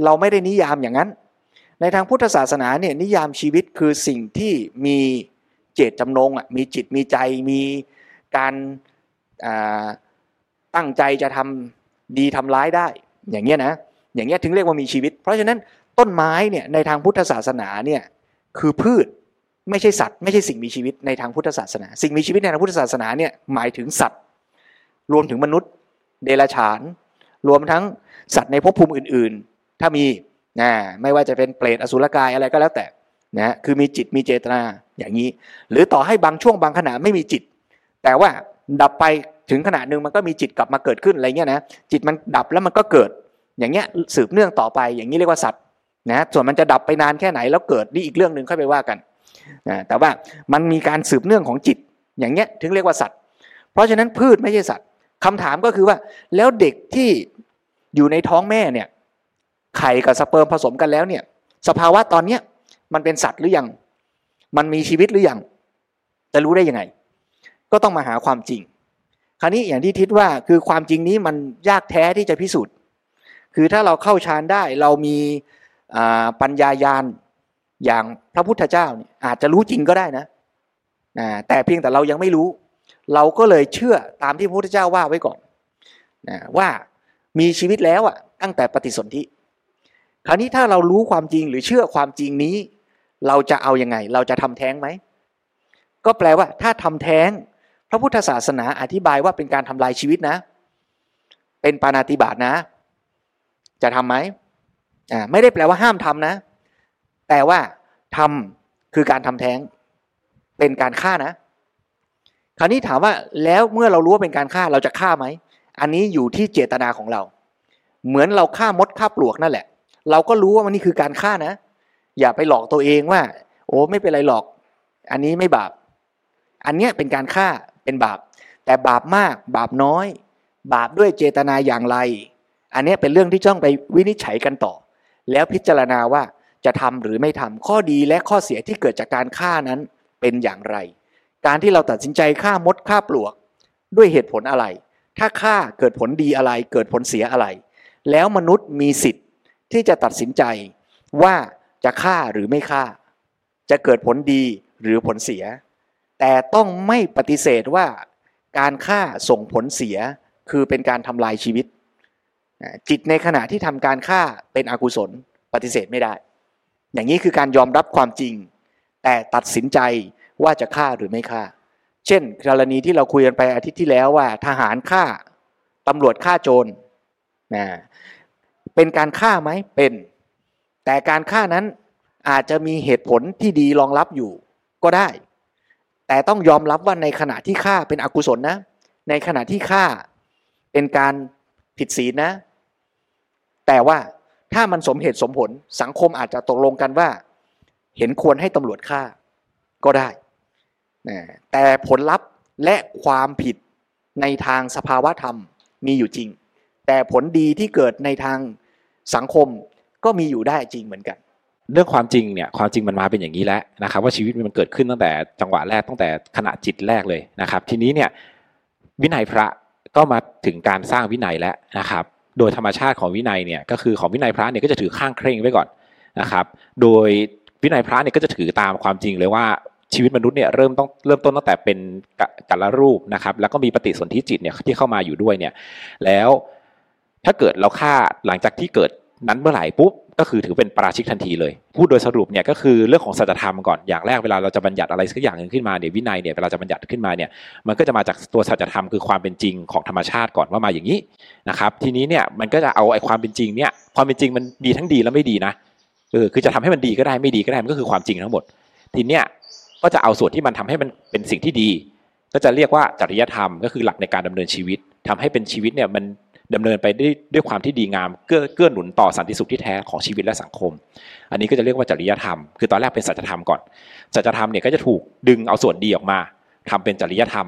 เราไม่ได้นิยามอย่างนั้น ในทางพุทธศาสนาเนี่ยนิยามชีวิตคือสิ่งที่มีเจตจำนงอะมีจิตมีใจมีการตั้งใจจะทำดีทำร้ายได้ อย่างเงี้ยนะอย่างเงี้ยถึงเรียกว่ามีชีวิต เพราะฉะนั้นต้นไม้เนี่ยในทางพุทธศาสนาเนี่ยคือพืช ไม่ใช่สัตว์ไม่ใช่สิ่งมีชีวิตในทางพุทธศาสนา สิ่งมีชีวิตในทางพุทธศาสนาเนี่ยหมายถึงสัตว์ รวมถึงมนุษย์ เดรัจฉาน รวมทั้งสัตว์ในภพภูมิอื่น ๆ ถ้ามีนะไม่ว่าจะเป็นเปรตอสุรกายอะไรก็แล้วแต่นะคือมีจิตมีเจตนาอย่างนี้ หรือต่อให้บางช่วงบางขณะไม่มีจิต แต่ว่าดับไปถึงขณะหนึ่งมันก็มีจิตกลับมาเกิดขึ้นอะไรเงี้ยนะจิตมันดับแล้วมันก็เกิด อย่างเงี้ยสืบเนื่องต่อไปอย่างนี้เรียกว่าสัตว์นะส่วนมันจะดับไปนานแค่ไหนแล้วเกิดนี่อีกเรื่องหนึ่งค่อยไปว่ากัน นะแต่ว่ามันมีการสืบเนื่องของจิตอย่างเงี้ยถึงเรียกว่าสัตว์ เพราะฉะนั้นพืชไม่ใช่สัตว์คำถามก็คือว่าแล้วเด็กที่อยู่ในท้องแม่เนี่ยไข่กับสเปิร์มผสมกันแล้วเนี่ยสภาวะตอนเนี้ยมันเป็นสัตว์หรือยัง มันมีชีวิตหรือยังจะรู้ได้ยังไง ก็ต้องมาหาความจริง คราวนี้อย่างที่ทิศว่าคือความจริงนี้มันยากแท้ที่จะพิสูจน์ คือถ้าเราเข้าฌานได้เรามีปัญญายาณ อย่างพระพุทธเจ้าเนี่ยอาจจะรู้จริงก็ได้นะแต่เพียงแต่เรายังไม่รู้ เราก็เลยเชื่อตามที่พระพุทธเจ้าว่าไว้ก่อนนะว่ามีชีวิตแล้วอะตั้งแต่ปฏิสนธิคราวนี้ถ้าเรารู้ความจริงหรือเชื่อความจริงนี้ เราจะเอาอยัางไง เราจะทำแท้งไหมก็แปลว่า ถ้าทำแท้ง พระพุทธศาสนาอธิบายว่าเป็นการทำลายชีวิตนะ เป็นปานาติบาตนะ จะทํำไหมอ่าไม่ได้แปลว่าห้ามทำนะ แต่ว่าทำคือการทำแท้ง เป็นการฆ่านะ คราวนี้ถามว่าแล้วเมื่อเรารู้ว่าเป็นการฆ่าเราจะฆ่าไหม อันนี้อยู่ที่เจตนาของเรา เหมือนเราฆ่ามดฆ่าปลวกนั่นแหละ เราก็รู้ว่ามันนี่คือการฆ่านะ อย่าไปหลอกตัวเองว่า โอ้ไม่เป็นไรหรอก อันนี้ไม่บาป อันเนี้ยเป็นการฆ่าเป็นบาป แต่บาปมากบาปน้อย บาปด้วยเจตนาอย่างไร อันนี้เป็นเรื่องที่ต้องไปวินิจฉัยกันต่อ แล้วพิจารณาว่า จะทำหรือไม่ทำข้อดีและข้อเสียที่เกิดจากการฆ่านั้นเป็นอย่างไร การที่เราตัดสินใจฆ่ามดฆ่าปลวก ด้วยเหตุผลอะไร ถ้าฆ่าเกิดผลดีอะไร เกิดผลเสียอะไร แล้วมนุษย์มีสิทธิ์ที่จะตัดสินใจว่าจะฆ่าหรือไม่ฆ่า จะเกิดผลดีหรือผลเสีย แต่ต้องไม่ปฏิเสธว่าการฆ่าส่งผลเสียคือเป็นการทำลายชีวิต จิตในขณะที่ทำการฆ่าเป็นอกุศลปฏิเสธไม่ได้ อย่างนี้คือการยอมรับความจริง แต่ตัดสินใจว่าจะฆ่าหรือไม่ฆ่า เช่นกรณีที่เราคุยกันไปอาทิตย์ที่แล้วว่า ทหารฆ่าตำรวจฆ่าโจรนะเป็นการฆ่าไหมเป็น แต่การฆ่านั้นอาจจะมีเหตุผลที่ดีรองรับอยู่ก็ได้ แต่ต้องยอมรับว่าในขณะที่ฆ่าเป็นอกุศลนะ ในขณะที่ฆ่าเป็นการผิดศีลนะ แต่ว่า ถ้ามันสมเหตุสมผลสังคมอาจจะตกลงกันว่า เห็นควรให้ตำรวจฆ่าก็ได้ แต่ผลลัพธ์และความผิดในทางสภาวะธรรมมีอยู่จริง แต่ผลดีที่เกิดในทางสังคมก็มีอยู่ได้จริงเหมือนกัน เรื่องความจริงเนี่ยความจริงมันมาเป็นอย่างนี้แล้วนะครับ ว่าชีวิตมันเกิดขึ้นตั้งแต่จังหวะแรกตั้งแต่ขณะจิตแรกเลยนะครับ ทีนี้เนี่ยวินัยพระก็มาถึงการสร้างวินัยแล้วนะครับ โดยธรรมชาติของวินัยเนี่ยก็คือของวินัยพระเนี่ยก็จะถือข้างเคร่งไว้ก่อนนะครับ โดยวินัยพระเนี่ยก็จะถือตามความจริงเลยว่าชีวิตมนุษย์เนี่ยเริ่มต้องเริ่มต้นตั้งแต่เป็นกัลรูปนะครับแล้วก็มีปฏิสนธิจิตเนี่ยที่เข้ามาอยู่ด้วยเนี่ยแล้วถ้าเกิดเราฆ่าหลังจากที่เกิดนั้นเมื่อไหร่ปุ๊บ ก็คือถือเป็นปราชิกทันทีเลย พูดโดยสรุปเนี่ยก็คือเรื่องของสัจธรรมก่อนอย่างแรกเวลาเราจะบัญญัติอะไรสักอย่างหนึ่งขึ้นมาเนี่ยวินัยเนี่ยเวลาจะบัญญัติขึ้นมาเนี่ยมันก็จะมาจากตัวสัจธรรมคือความเป็นจริงของธรรมชาติก่อนว่ามาอย่างนี้นะครับทีนี้เนี่ยมันก็จะเอาไอ้ความเป็นจริงเนี่ยความเป็นจริงมันดีทั้งดีและไม่ดีนะเออคือจะทำให้มันดีก็ได้ไม่ดีก็ได้มันก็คือความจริงทั้งหมด ทีเนี้ยก็จะเอาส่วนที่มันทำให้มันเป็นสิ่งที่ดี ก็จะเรียกว่าจริยธรรมก็คือหลักในการดำเนินชีวิตทำให้เป็นชีวิตเนี่ยมัน ดำเนินไปด้วยด้วยความที่ดีงามเกื้อเกื้อหนุนต่อสันติสุขที่แท้ของชีวิตและสังคม อันนี้ก็จะเรียกว่าจริยธรรม คือตอนแรกเป็นสัจธรรมก่อนสัจธรรมเนี่ยก็จะถูกดึงเอาส่วนดีออกมาทำเป็นจริยธรรม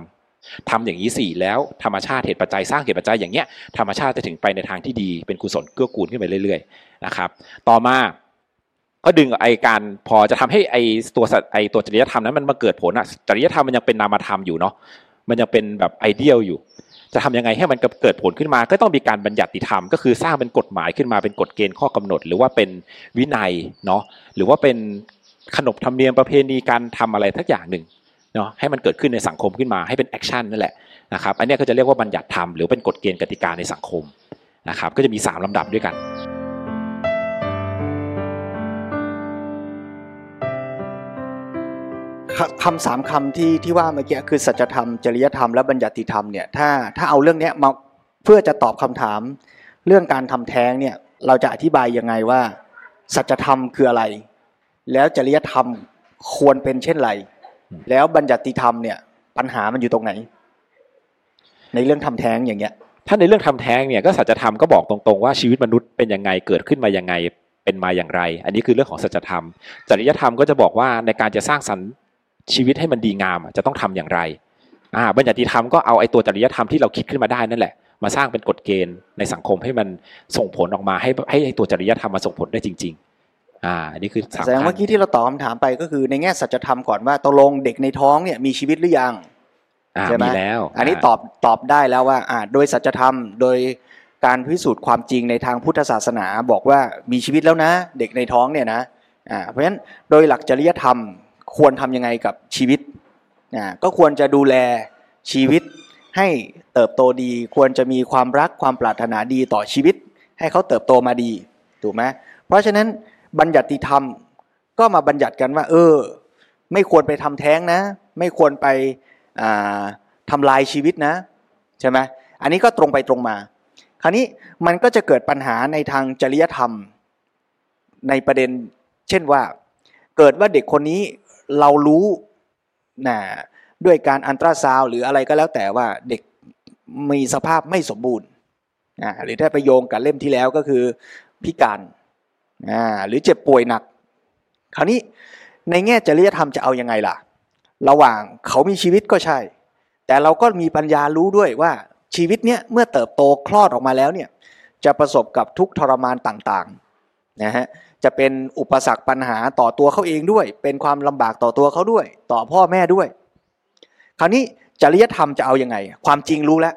ทำอย่างนี้สี่แล้วธรรมชาติเหตุปัจจัยสร้างเหตุปัจจัยอย่างเงี้ยธรรมชาติจะถึงไปในทางที่ดีเป็นกุศลเกื้อกูลขึ้นไปเรื่อยๆนะครับ ต่อมาก็ดึงไอการพอจะทำให้ไอตัวไอตัวจริยธรรมนั้นมันมาเกิดผลอะจริยธรรมมันยังเป็นนามธรรมอยู่เนาะมันยังเป็นแบบไอเดียลอยู่ จะทำยังไงให้มันเกิดผลขึ้นมา ก็ต้องมีการบัญญัติธรรมก็คือสร้างเป็นกฎหมายขึ้นมาเป็นกฎเกณฑ์ข้อกำหนด หรือว่าเป็นวินัยเนาะหรือว่าเป็นขนบธรรมเนียมประเพณีการทำอะไรสักอย่างหนึ่งเนาะให้มันเกิดขึ้นในสังคมขึ้นมาให้เป็น action นั่นแหละนะครับอันนี้ก็จะเรียกว่าบัญญัติธรรมหรือเป็นกฎเกณฑ์กติกาในสังคมนะครับก็จะมี 3ลำดับด้วยกัน คคำสามคำที่ที่ว่าเมื่อกี้คือสัจธรรมจริยธรรมและบัญญัติธรรมเนี่ยถ้าถ้าเอาเรื่องเนี้ยมาเพื่อจะตอบคำถาม เรื่องการทำแท้งเนี่ยเราจะอธิบายยังไงว่า สัจธรรมคืออะไร แล้วจริยธรรมควรเป็นเช่นไร แล้วบัญญัติธรรมเนี่ยปัญหามันอยู่ตรงไหน ในเรื่องทำแท้งอย่างเงี้ย ถ้าในเรื่องทำแท้งเนี่ยก็สัจธรรมก็บอกตรงๆว่าชีวิตมนุษย์เป็นยังไงเกิดขึ้นมายังไงเป็นมาอย่างไร อันนี้คือเรื่องของสัจธรรม จริยธรรมก็จะบอกว่าในการจะสร้างสรรค์ ชีวิตให้มันดีงามจะต้องทำอย่างไรอ่าบัญญัติธรรมก็เอาไอ้ตัวจริยธรรมที่เราคิดขึ้นมาได้นั่นแหละ มาสร้างเป็นกฎเกณฑ์ในสังคมให้มันส่งผลออกมาให้ให้ไอ้ตัวจริยธรรมมาส่งผลได้จริง ๆ อ่าอันนี้คือสามแสดงเมื่อกี้ที่เราตอบคำถามไปก็คือในแง่สัจธรรมก่อนว่าตกลงเด็กในท้องเนี่ยมีชีวิตหรือยังอ่าใช่ไหมมีแล้วอันนี้ตอบตอบได้แล้วว่าอ่าโดยสัจธรรมโดยการพิสูจน์ความจริงในทางพุทธศาสนาบอกว่ามีชีวิตแล้วนะ เด็กในท้องเนี่ยนะอ่าเพราะฉะนั้นโดยหลักจริยธรรม ควรทำยังไงกับชีวิตอ่าก็ควรจะดูแลชีวิตให้เติบโตดี ควรจะมีความรักความปรารถนาดีต่อชีวิต ให้เขาเติบโตมาดีถูกไหมเพราะฉะนั้นบัญญัติธรรมก็มาบัญญัติกันว่า เออ ไม่ควรไปทำแท้งนะ ไม่ควรไปอ่าทำลายชีวิตนะใช่ไหมอันนี้ก็ตรงไปตรงมา คราวนี้มันก็จะเกิดปัญหาในทางจริยธรรม ในประเด็น เช่นว่า เกิดว่าเด็กคนนี้ เรารู้นะด้วยการอันตราซาวหรืออะไรก็แล้วแต่ว่าเด็กมีสภาพไม่สมบูรณ์อ่าหรือถ้าไปโยงกับเล่มที่แล้วก็คือพิการอ่าหรือเจ็บป่วยหนัก คราวนี้ในแง่จริยธรรมจะเอายังไงล่ะ ระหว่างเขามีชีวิตก็ใช่ แต่เราก็มีปัญญารู้ด้วยว่าชีวิตเนี้ยเมื่อเติบโตคลอดออกมาแล้วเนี่ยจะประสบกับทุกทรมานต่างๆนะฮะ จะเป็นอุปสรรคปัญหาต่อตัวเขาเองด้วย เป็นความลำบากต่อตัวเขาด้วย ต่อพ่อแม่ด้วย คราวนี้จริยธรรมจะเอายังไง ความจริงรู้แล้ว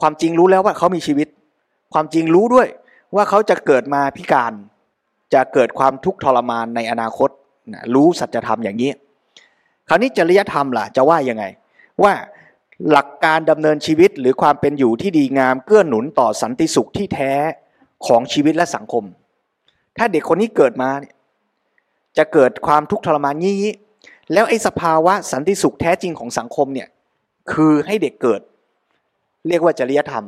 ความจริงรู้แล้วว่าเขามีชีวิต ความจริงรู้ด้วย ว่าเขาจะเกิดมาพิการ จะเกิดความทุกข์ทรมานในอนาคตนะรู้สัจธรรมอย่างนี้ คราวนี้จริยธรรมล่ะจะว่ายังไง ว่าหลักการดำเนินชีวิตหรือความเป็นอยู่ที่ดีงามเกื้อหนุนต่อสันติสุขที่แท้ของชีวิตและสังคม ถ้าเด็กคนนี้เกิดมาเนี่ยจะเกิดความทุกข์ทรมานยี้ แล้วไอ้สภาวะสันติสุขแท้จริงของสังคมเนี่ยคือให้เด็กเกิด เรียกว่าจริยธรรม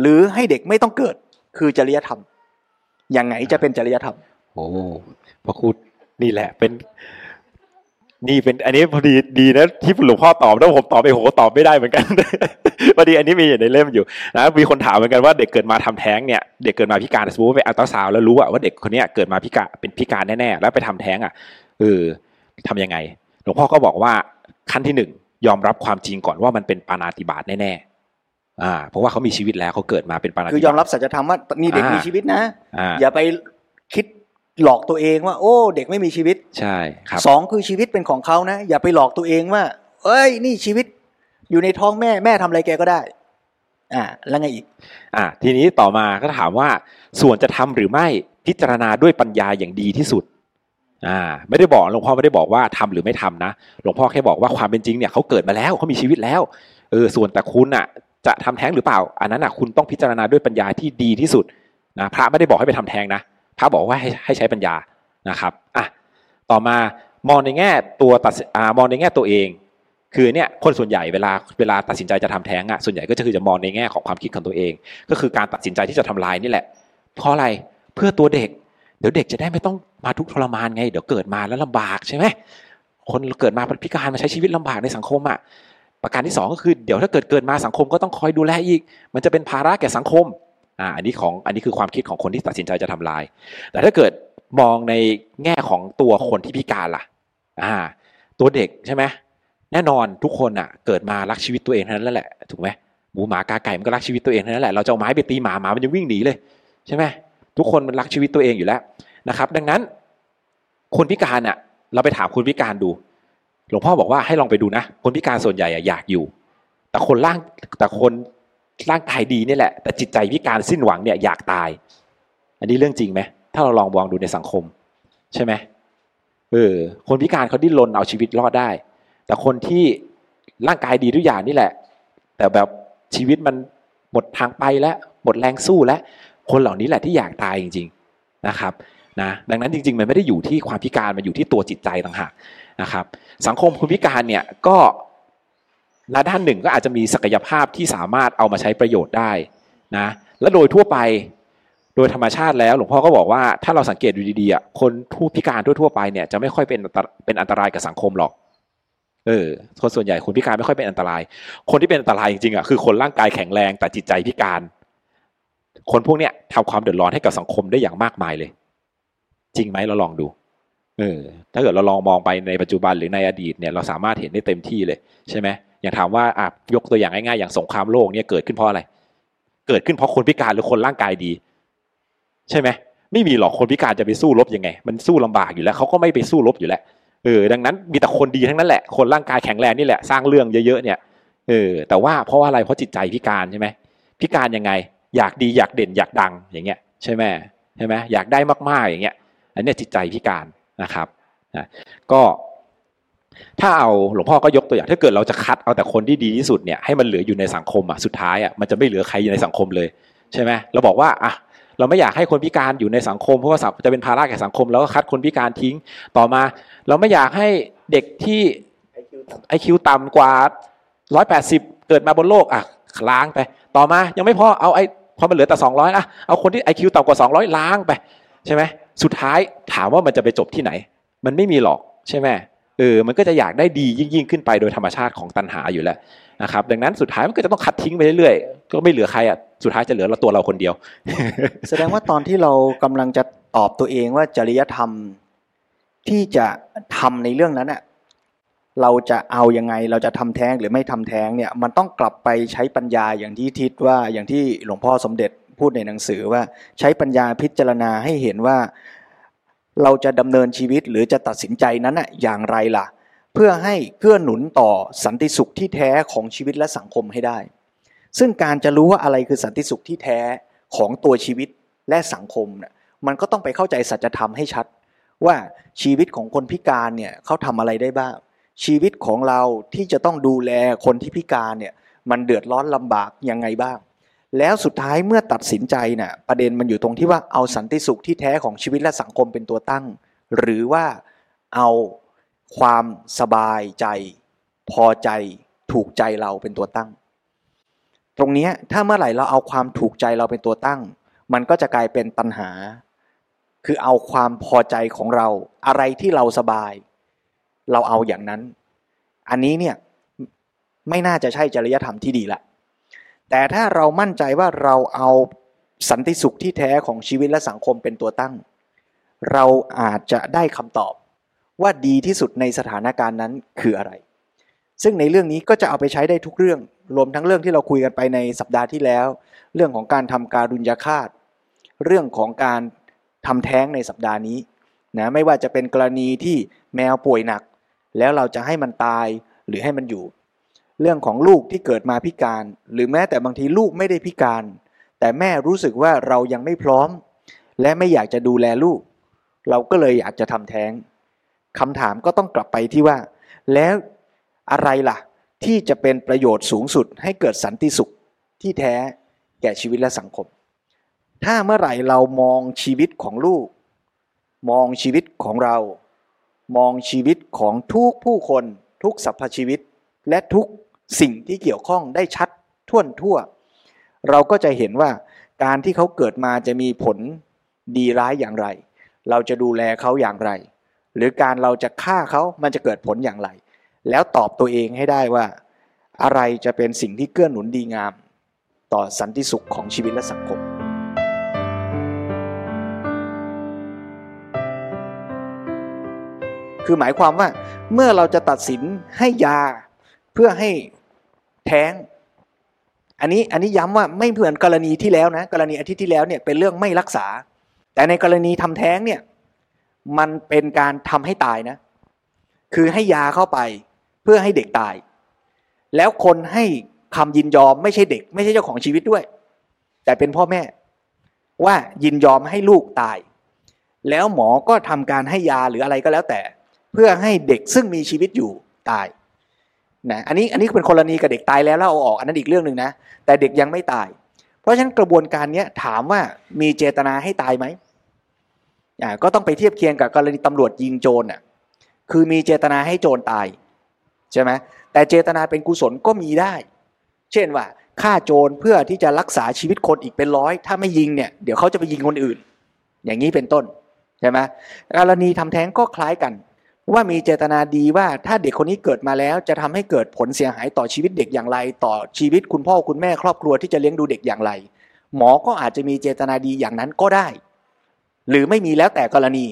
หรือให้เด็กไม่ต้องเกิด คือจริยธรรมอย่างไงจะเป็นจริยธรรมโอ้พระคุณนี่แหละเป็น นี่เป็นอันนี้พอดีดีนะที่หลวงพ่อตอบแล้วผมตอบไปโหตอบไม่ได้เหมือนกันพอดีอันนี้มีอยู่ในเล่มอยู่นะมีคนถามเหมือนกันว่าเด็กเกิดมาทำแท้งเนี่ยเด็กเกิดมาพิการสมมติว่าไปอัลตราซาวด์แล้วรู้อะว่าเด็กคนเนี้ยเกิดมาพิการเป็นพิการแน่ๆแล้วไปทำแท้งอะเออทำยังไง หลวงพ่อก็บอกว่าขั้นที่หนึ่งยอมรับความจริงก่อนว่ามันเป็นปานาติบาตแน่ๆอ่าเพราะว่าเขามีชีวิตแล้วเขาเกิดมาเป็นปานาติบาตคือยอมรับสัจธรรมว่านี่เด็กอ่ามีมีชีวิตนะอ่าอย่าไปคิด หลอกตัวเองว่า โอ้ เด็กไม่มีชีวิตใช่ครับสองคือชีวิตเป็นของเขานะ อย่าไปหลอกตัวเองว่า เอ้ย นี่ชีวิตอยู่ในท้องแม่แม่ทำอะไรแกก็ได้ อ่า แล้วไงอีก อะทีนี้ต่อมาก็ถามว่า ส่วนจะทำหรือไม่พิจารณาด้วยปัญญาอย่างดีที่สุด อ่า ไม่ได้บอกหลวงพ่อไม่ได้บอกว่าทำหรือไม่ทำนะหลวงพ่อแค่บอกว่าความเป็นจริงเนี่ยเขาเกิดมาแล้วเขามีชีวิตแล้ว เออ ส่วนแต่คุณอะ จะทำแท้งหรือเปล่า อันนั้นอะคุณต้องพิจารณาด้วยปัญญาที่ดีที่สุดนะพระไม่ได้บอกให้ไปทำแท้งนะ พระบอกว่าให้ให้ใช้ปัญญานะครับอะต่อมามองในแง่ตัวตัดอมองในแง่ตัวเอง คือเนี่ยคนส่วนใหญ่เวลาเวลาตัดสินใจจะทำแท้งอะส่วนใหญ่ก็จะคือจะมองในแง่ของความคิดของตัวเอง ก็คือการตัดสินใจที่จะทำลายนี่แหละ เพราะอะไรเพื่อตัวเด็ก เดี๋ยวเด็กจะได้ไม่ต้องมาทุกทรมานไง เดี๋ยวเกิดมาแล้วลำบากใช่ไหมคนเกิดมาพิการมาใช้ชีวิตลำบากในสังคมอะประการที่สองก็คือเดี๋ยวถ้าเกิดเกิดมาสังคมก็ต้องคอยดูแลอีก มันจะเป็นภาระแก่สังคม อ่าอันนี้ของอันนี้คือความคิดของคนที่ตัดสินใจจะทำลาย แต่ถ้าเกิดมองในแง่ของตัวคนที่พิการล่ะอ่าตัวเด็กใช่ไหมแน่นอนทุกคนอะ เกิดมารักชีวิตตัวเองเท่านั้นแหละถูกไหมหมูหมากาไก่มันก็รักชีวิตตัวเองเท่านั้นแหละเราจะเอาไม้ไปตีหมาหมามันยังวิ่งหนีเลยใช่ไหมทุกคนมันรักชีวิตตัวเองอยู่แล้วนะครับ ดังนั้น คนพิการอะ เราไปถามคนพิการดู หลวงพ่อบอกว่าให้ลองไปดูนะ คนพิการส่วนใหญ่อะอยากอยู่ แต่คนร่างแต่คน ร่างกายดีนี่แหละ แต่จิตใจพิการสิ้นหวังเนี่ยอยากตาย อันนี้เรื่องจริงไหมถ้าเราลองมองดูในสังคม ใช่ไหมเออคนพิการเขาดิ้นรนเอาชีวิตรอดได้ แต่คนที่ร่างกายดีทุกอย่างนี่แหละ แต่แบบชีวิตมันหมดทางไปแล้วหมดแรงสู้แล้วคนเหล่านี้แหละที่อยากตายจริง ๆนะครับนะดังนั้นจริงๆ มันไม่ได้อยู่ที่ความพิการมันอยู่ที่ตัวจิตใจต่างหากนะครับ สังคมคนพิการเนี่ยก็ และด้านหนึ่งก็อาจจะมีศักยภาพที่สามารถเอามาใช้ประโยชน์ได้นะและโดยทั่วไปโดยธรรมชาติแล้วหลวงพ่อก็บอกว่าถ้าเราสังเกตดูดีๆคนผู้พิการทั่วๆไปเนี่ยจะไม่ค่อยเป็นเป็นอันตรายกับสังคมหรอกเออคนส่วนใหญ่คนพิการไม่ค่อยเป็นอันตราย คนที่เป็นอันตรายจริงๆอะคือคนร่างกายแข็งแรงแต่จิตใจพิการ คนพวกเนี้ยทำความเดือดร้อนให้กับสังคมได้อย่างมากมายเลย จริงไหมเราลองดูเออถ้าเกิดเราลองมองไปในปัจจุบันหรือในอดีตเนี่ยเราสามารถเห็นได้เต็มที่เลยใช่ไหม อย่างถามว่าอะยกตัวอย่างง่ายๆอย่างสงครามโลกเนี่ยเกิดขึ้นเพราะอะไร เกิดขึ้นเพราะคนพิการหรือคนร่างกายดี ใช่ไหมไม่มีหรอกคนพิการจะไปสู้รบยังไง มันสู้ลำบากอยู่แล้วเขาก็ไม่ไปสู้รบอยู่แล้วเออดังนั้นมีแต่คนดีทั้งนั้นแหละ คนร่างกายแข็งแรงนี่แหละสร้างเรื่องเยอะๆเนี่ยเออแต่ว่าเพราะว่าอะไรเพราะจิตใจพิการใช่ไหมพิการยังไง อยากดีอยากเด่นอยากดังอย่างเงี้ยใช่ไหมใช่ไหมอยากได้มากๆอย่างเงี้ย อันนี้จิตใจพิการนะครับนะก็ ถ้าเอาหลวงพ่อก็ยกตัวอย่างถ้าเกิดเราจะคัดเอาแต่คนที่ดีที่สุดเนี่ยให้มันเหลืออยู่ในสังคมอะสุดท้ายอะมันจะไม่เหลือใครอยู่ในสังคมเลยใช่ไหมเราบอกว่าอะเราไม่อยากให้คนพิการอยู่ในสังคมเพราะว่าจะเป็นภาระแก่สังคมแล้วก็คัดคนพิการทิ้งต่อมา เราไม่อยากให้เด็กที่ไอคิวต่ำกว่าร้อยแปดสิบเกิดมาบนโลกอะล้างไป ต่อมายังไม่พอเอาไอพอมันเหลือแต่สองร้อยอะเอาคนที่ไอคิวต่ำกว่าสองร้อยล้างไปใช่ไหมสุดท้ายถามว่ามันจะไปจบที่ไหน มันไม่มีหรอกใช่ไหม ออมันก็จะอยากได้ดียิ่งยิ่งขึ้นไปโดยธรรมชาติของตัณหาอยู่แล้วนะครับดังนั้นสุดท้ายมันก็จะต้องคัดทิ้งไปเรื่อยๆก็ไม่เหลือใครอะสุดท้ายจะเหลือเราตัวเราคนเดียว แสดงว่าตอนที่เรากำลังจะตอบตัวเองว่าจริยธรรมที่จะทำในเรื่องนั้นอะเราจะเอายังไงเราจะทำแท้งหรือไม่ทำแท้งเนี่ยมันต้องกลับไปใช้ปัญญาอย่างที่ทิศว่าอย่างที่หลวงพ่อสมเด็จพูดในหนังสือว่าใช้ปัญญาพิจารณาให้เห็นว่า เราจะดำเนินชีวิตหรือจะตัดสินใจนั้นอะอย่างไรล่ะ เพื่อให้เกื้อหนุนต่อสันติสุขที่แท้ของชีวิตและสังคมให้ได้ ซึ่งการจะรู้ว่าอะไรคือสันติสุขที่แท้ของตัวชีวิตและสังคมเนี่ยมันก็ต้องไปเข้าใจสัจธรรมให้ชัด ว่าชีวิตของคนพิการเนี่ยเขาทำอะไรได้บ้าง ชีวิตของเราที่จะต้องดูแลคนที่พิการเนี่ยมันเดือดร้อนลำบากยังไงบ้าง แล้วสุดท้ายเมื่อตัดสินใจเนี่ยประเด็นมันอยู่ตรงที่ว่าเอาสันติสุขที่แท้ของชีวิตและสังคมเป็นตัวตั้ง หรือว่าเอาความสบายใจ พอใจถูกใจเราเป็นตัวตั้ง ตรงนี้ถ้าเมื่อไหร่เราเอาความถูกใจเราเป็นตัวตั้ง มันก็จะกลายเป็นตัณหา คือเอาความพอใจของเรา อะไรที่เราสบาย เราเอาอย่างนั้น อันนี้เนี่ยไม่น่าจะใช่จริยธรรมที่ดีละ แต่ถ้าเรามั่นใจว่าเราเอาสันติสุขที่แท้ของชีวิตและสังคมเป็นตัวตั้ง เราอาจจะได้คำตอบว่าดีที่สุดในสถานการณ์นั้นคืออะไร ซึ่งในเรื่องนี้ก็จะเอาไปใช้ได้ทุกเรื่อง รวมทั้งเรื่องที่เราคุยกันไปในสัปดาห์ที่แล้ว เรื่องของการทำการุญยฆาต เรื่องของการทำแท้งในสัปดาห์นี้นะไม่ว่าจะเป็นกรณีที่แมวป่วยหนัก แล้วเราจะให้มันตายหรือให้มันอยู่ เรื่องของลูกที่เกิดมาพิการ หรือแม้แต่บางทีลูกไม่ได้พิการ แต่แม่รู้สึกว่าเรายังไม่พร้อม และไม่อยากจะดูแลลูก เราก็เลยอยากจะทำแท้งคำถามก็ต้องกลับไปที่ว่า แล้วอะไรล่ะ ที่จะเป็นประโยชน์สูงสุดให้เกิดสันติสุขที่แท้แก่ชีวิตและสังคม ถ้าเมื่อไหร่เรามองชีวิตของลูก มองชีวิตของเรา มองชีวิตของทุกผู้คน ทุกสรรพชีวิต และทุก สิ่งที่เกี่ยวข้องได้ชัดท่วนทั่ว เราก็จะเห็นว่าการที่เขาเกิดมาจะมีผลดีร้ายอย่างไร เราจะดูแลเขาอย่างไร หรือการเราจะฆ่าเขามันจะเกิดผลอย่างไร แล้วตอบตัวเองให้ได้ว่า อะไรจะเป็นสิ่งที่เกื้อหนุนดีงาม ต่อสันติสุขของชีวิตและสังคมคือหมายความว่าเมื่อเราจะตัดสินให้ยาเพื่อให้ แท้ง อันนี้อันนี้ย้ำว่าไม่เหมือนกรณีที่แล้วนะ กรณีอาทิตย์ที่แล้วเนี่ยเป็นเรื่องไม่รักษา แต่ในกรณีทำแท้งเนี่ยมันเป็นการทำให้ตายนะ คือให้ยาเข้าไปเพื่อให้เด็กตาย แล้วคนให้คำยินยอมไม่ใช่เด็ก ไม่ใช่เจ้าของชีวิตด้วย แต่เป็นพ่อแม่ ว่ายินยอมให้ลูกตาย แล้วหมอก็ทำการให้ยาหรืออะไรก็แล้วแต่ เพื่อให้เด็กซึ่งมีชีวิตอยู่ตาย นะอันนี้อันนี้เป็นกรณีกับเด็กตายแล้วแล้วเอาออกอันนั้นอีกเรื่องหนึ่งนะแต่เด็กยังไม่ตาย เพราะฉะนั้นกระบวนการนี้ถามว่ามีเจตนาให้ตายไหมอ่าก็ต้องไปเทียบเคียงกับกรณีตำรวจยิงโจรอะคือมีเจตนาให้โจรตายใช่ไหมแต่เจตนาเป็นกุศลก็มีได้ เช่นว่าฆ่าโจรเพื่อที่จะรักษาชีวิตคนอีกเป็นร้อย ถ้าไม่ยิงเนี่ยเดี๋ยวเขาจะไปยิงคนอื่น อย่างนี้เป็นต้นใช่ไหมกรณีทำแท้งก็คล้ายกัน ว่ามีเจตนาดีว่าถ้าเด็กคนนี้เกิดมาแล้ว จะทำให้เกิดผลเสียหายต่อชีวิตเด็กอย่างไร ต่อชีวิตคุณพ่อคุณแม่ครอบครัวที่จะเลี้ยงดูเด็กอย่างไร หมอก็อาจจะมีเจตนาดีอย่างนั้นก็ได้ หรือไม่มีแล้วแต่กรณี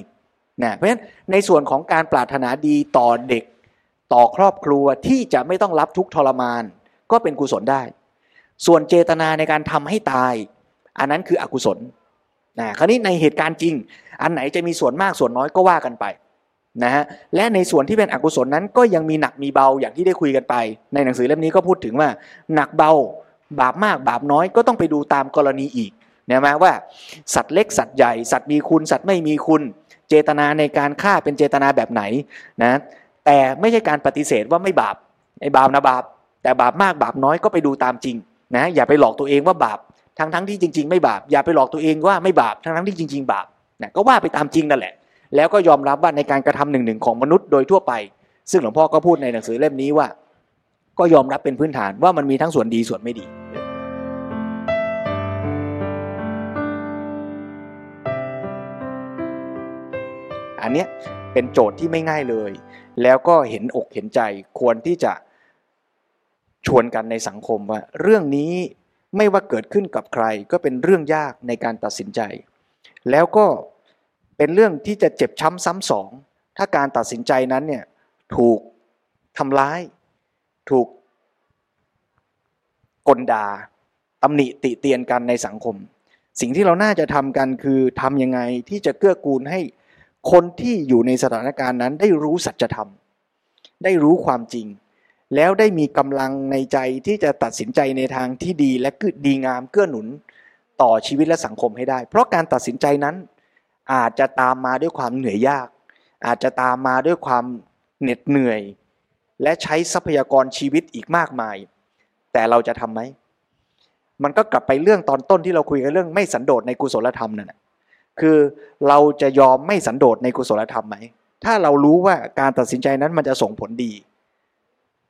นะเพราะฉะนั้นในส่วนของการปรารถนาดีต่อเด็ก ต่อครอบครัวที่จะไม่ต้องรับทุกทรมาน ก็เป็นกุศลได้ ส่วนเจตนาในการทำให้ตาย อันนั้นคืออกุศลนะคราวนี้ในเหตุการณ์จริง อันไหนจะมีส่วนมากส่วนน้อยก็ว่ากันไป นะฮะและในส่วนที่เป็นอกุศลนั้นก็ยังมีหนักมีเบาอย่างที่ได้คุยกันไป ในหนังสือเล่มนี้ก็พูดถึงว่าหนักเบาบาปมากบาปน้อยก็ต้องไปดูตามกรณีอีกนะมาว่าสัตว์เล็กสัตว์ใหญ่สัตว์มีคุณ สัตว์ไม่มีคุณ เจตนาในการฆ่าเป็นเจตนาแบบไหนนะแต่ไม่ใช่การปฏิเสธว่าไม่บาปไอ้บาปนะบาป แต่บาปมากบาปน้อยก็ไปดูตามจริงนะอย่าไปหลอกตัวเองว่าบาปทั้งทั้งที่จริง ๆ ไม่บาปอย่าไปหลอกตัวเองว่าไม่บาปทั้งทั้งที่จริง ๆ บาปนะก็ว่าไปตามจริงนั่นแหละ แล้วก็ยอมรับว่าในการกระทำหนึ่งหนึ่งของมนุษย์โดยทั่วไป ซึ่งหลวงพ่อก็พูดในหนังสือเล่มนี้ว่า ก็ยอมรับเป็นพื้นฐานว่ามันมีทั้งส่วนดีส่วนไม่ดีอันเนี้ยเป็นโจทย์ที่ไม่ง่ายเลย แล้วก็เห็นอกเห็นใจควรที่จะชวนกันในสังคมว่า เรื่องนี้ไม่ว่าเกิดขึ้นกับใครก็เป็นเรื่องยากในการตัดสินใจ แล้วก็ เป็นเรื่องที่จะเจ็บช้ำซ้ำสอง ถ้าการตัดสินใจนั้นเนี่ยถูกทำร้าย ถูกกลดาตำหนิติเตียนกันในสังคม สิ่งที่เราน่าจะทำกันคือทำยังไงที่จะเกื้อกูลให้คนที่อยู่ในสถานการณ์นั้นได้รู้สัจธรรม ได้รู้ความจริง แล้วได้มีกำลังในใจที่จะตัดสินใจในทางที่ดีและดีงามเกื้อหนุนต่อชีวิตและสังคมให้ได้ เพราะการตัดสินใจนั้น อาจจะตามมาด้วยความเหนื่อยยาก อาจจะตามมาด้วยความเหน็ดเหนื่อย และใช้ทรัพยากรชีวิตอีกมากมาย แต่เราจะทำไหมมันก็กลับไปเรื่องตอนต้นที่เราคุยกันเรื่องไม่สันโดษในกุศลธรรมนั่นแหะคือเราจะยอมไม่สันโดษในกุศลธรรมไหม ถ้าเรารู้ว่าการตัดสินใจนั้นมันจะส่งผลดี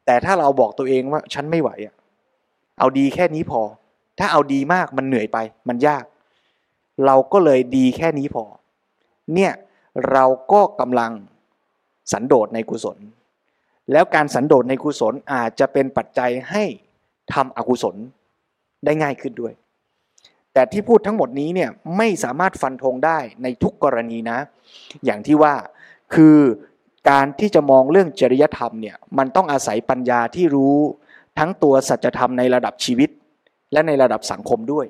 แต่ถ้าเราบอกตัวเองว่าฉันไม่ไหวอะเอาดีแค่นี้พอ ถ้าเอาดีมากมันเหนื่อยไป มันยาก เราก็เลยดีแค่นี้พอ เนี่ยเราก็กำลังสันโดษในกุศล แล้วการสันโดษในกุศลอาจจะเป็นปัจจัยให้ทำอกุศลได้ง่ายขึ้นด้วย แต่ที่พูดทั้งหมดนี้เนี่ยไม่สามารถฟันธงได้ในทุกกรณีนะ อย่างที่ว่าคือการที่จะมองเรื่องจริยธรรมเนี่ยมันต้องอาศัยปัญญาที่รู้ทั้งตัวสัจธรรมในระดับชีวิต และในระดับสังคมด้วย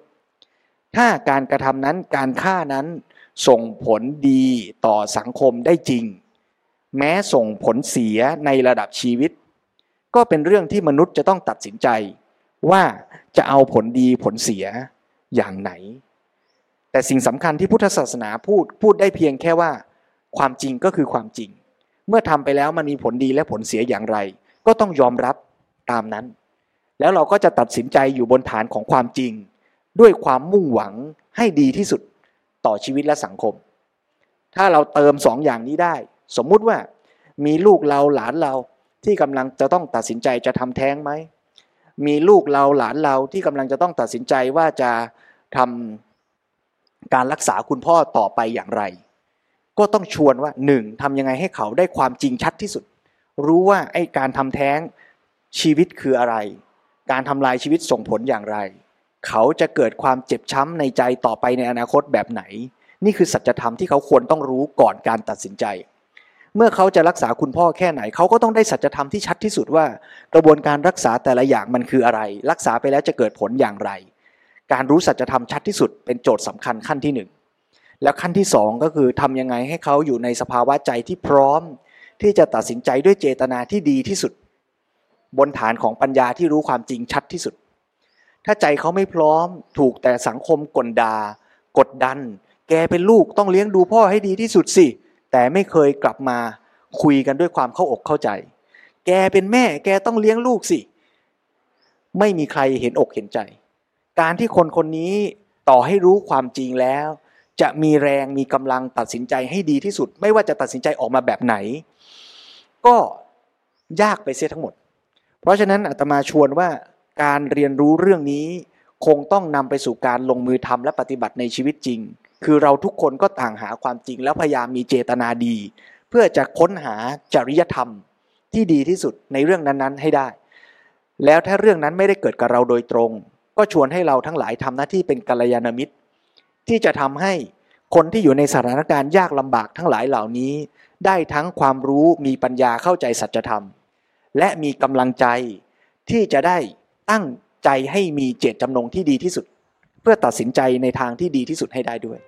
ถ้าการกระทำนั้นการฆ่านั้น ส่งผลดีต่อสังคมได้จริง แม้ส่งผลเสียในระดับชีวิต ก็เป็นเรื่องที่มนุษย์จะต้องตัดสินใจ ว่าจะเอาผลดีผลเสียอย่างไหน แต่สิ่งสำคัญที่พุทธศาสนาพูดพูดได้เพียงแค่ว่า ความจริงก็คือความจริง เมื่อทำไปแล้วมันมีผลดีและผลเสียอย่างไร ก็ต้องยอมรับตามนั้น แล้วเราก็จะตัดสินใจอยู่บนฐานของความจริง ด้วยความมุ่งหวังให้ดีที่สุด ต่อชีวิตและสังคม ถ้าเราเติมสองอย่างนี้ได้ สมมุติว่ามีลูกเราหลานเราที่กำลังจะต้องตัดสินใจจะทำแท้งไหม มีลูกเราหลานเราที่กำลังจะต้องตัดสินใจว่าจะทำการรักษาคุณพ่อต่อไปอย่างไร ก็ต้องชวนว่าหนึ่งทำยังไงให้เขาได้ความจริงชัดที่สุด รู้ว่าไอ้การทำแท้งชีวิตคืออะไร การทำลายชีวิตส่งผลอย่างไร เขาจะเกิดความเจ็บช้ำในใจต่อไปในอนาคตแบบไหน นี่คือสัจธรรมที่เขาควรต้องรู้ก่อนการตัดสินใจ เมื่อเขาจะรักษาคุณพ่อแค่ไหน เขาก็ต้องได้สัจธรรมที่ชัดที่สุดว่า กระบวนการรักษาแต่ละอย่างมันคืออะไร รักษาไปแล้วจะเกิดผลอย่างไร การรู้สัจธรรมชัดที่สุด เป็นโจทย์สำคัญขั้นที่หนึ่งแล้วขั้นที่สองก็คือทำยังไงให้เขาอยู่ในสภาวะใจที่พร้อม ที่จะตัดสินใจด้วยเจตนาที่ดีที่สุด บนฐานของปัญญาที่รู้ความจริงชัดที่สุด ถ้าใจเขาไม่พร้อม ถูกแต่สังคมกลดา กดดัน แกเป็นลูกต้องเลี้ยงดูพ่อให้ดีที่สุดสิ แต่ไม่เคยกลับมาคุยกันด้วยความเข้าอกเข้าใจ แกเป็นแม่แกต้องเลี้ยงลูกสิ ไม่มีใครเห็นอกเห็นใจ การที่คนคนนี้ต่อให้รู้ความจริงแล้ว จะมีแรงมีกำลังตัดสินใจให้ดีที่สุด ไม่ว่าจะตัดสินใจออกมาแบบไหน ก็ยากไปเสียทั้งหมด เพราะฉะนั้นอาตมาชวนว่า การเรียนรู้เรื่องนี้ คงต้องนำไปสู่การลงมือทำและปฏิบัติในชีวิตจริง คือเราทุกคนก็ต่างหาความจริงแล้วพยายามมีเจตนาดี เพื่อจะค้นหาจริยธรรมที่ดีที่สุดในเรื่องนั้นๆ ให้ได้ แล้วถ้าเรื่องนั้นไม่ได้เกิดกับเราโดยตรง ก็ชวนให้เราทั้งหลายทำหน้าที่เป็นกัลยาณมิตร ที่จะทำให้คนที่อยู่ในสถานการณ์ยากลำบากทั้งหลายเหล่านี้ ได้ทั้งความรู้มีปัญญาเข้าใจสัจธรรม และมีกำลังใจที่จะได้ ตั้งใจให้มีเจตจำนงที่ดีที่สุด เพื่อตัดสินใจในทางที่ดีที่สุดให้ได้ด้วย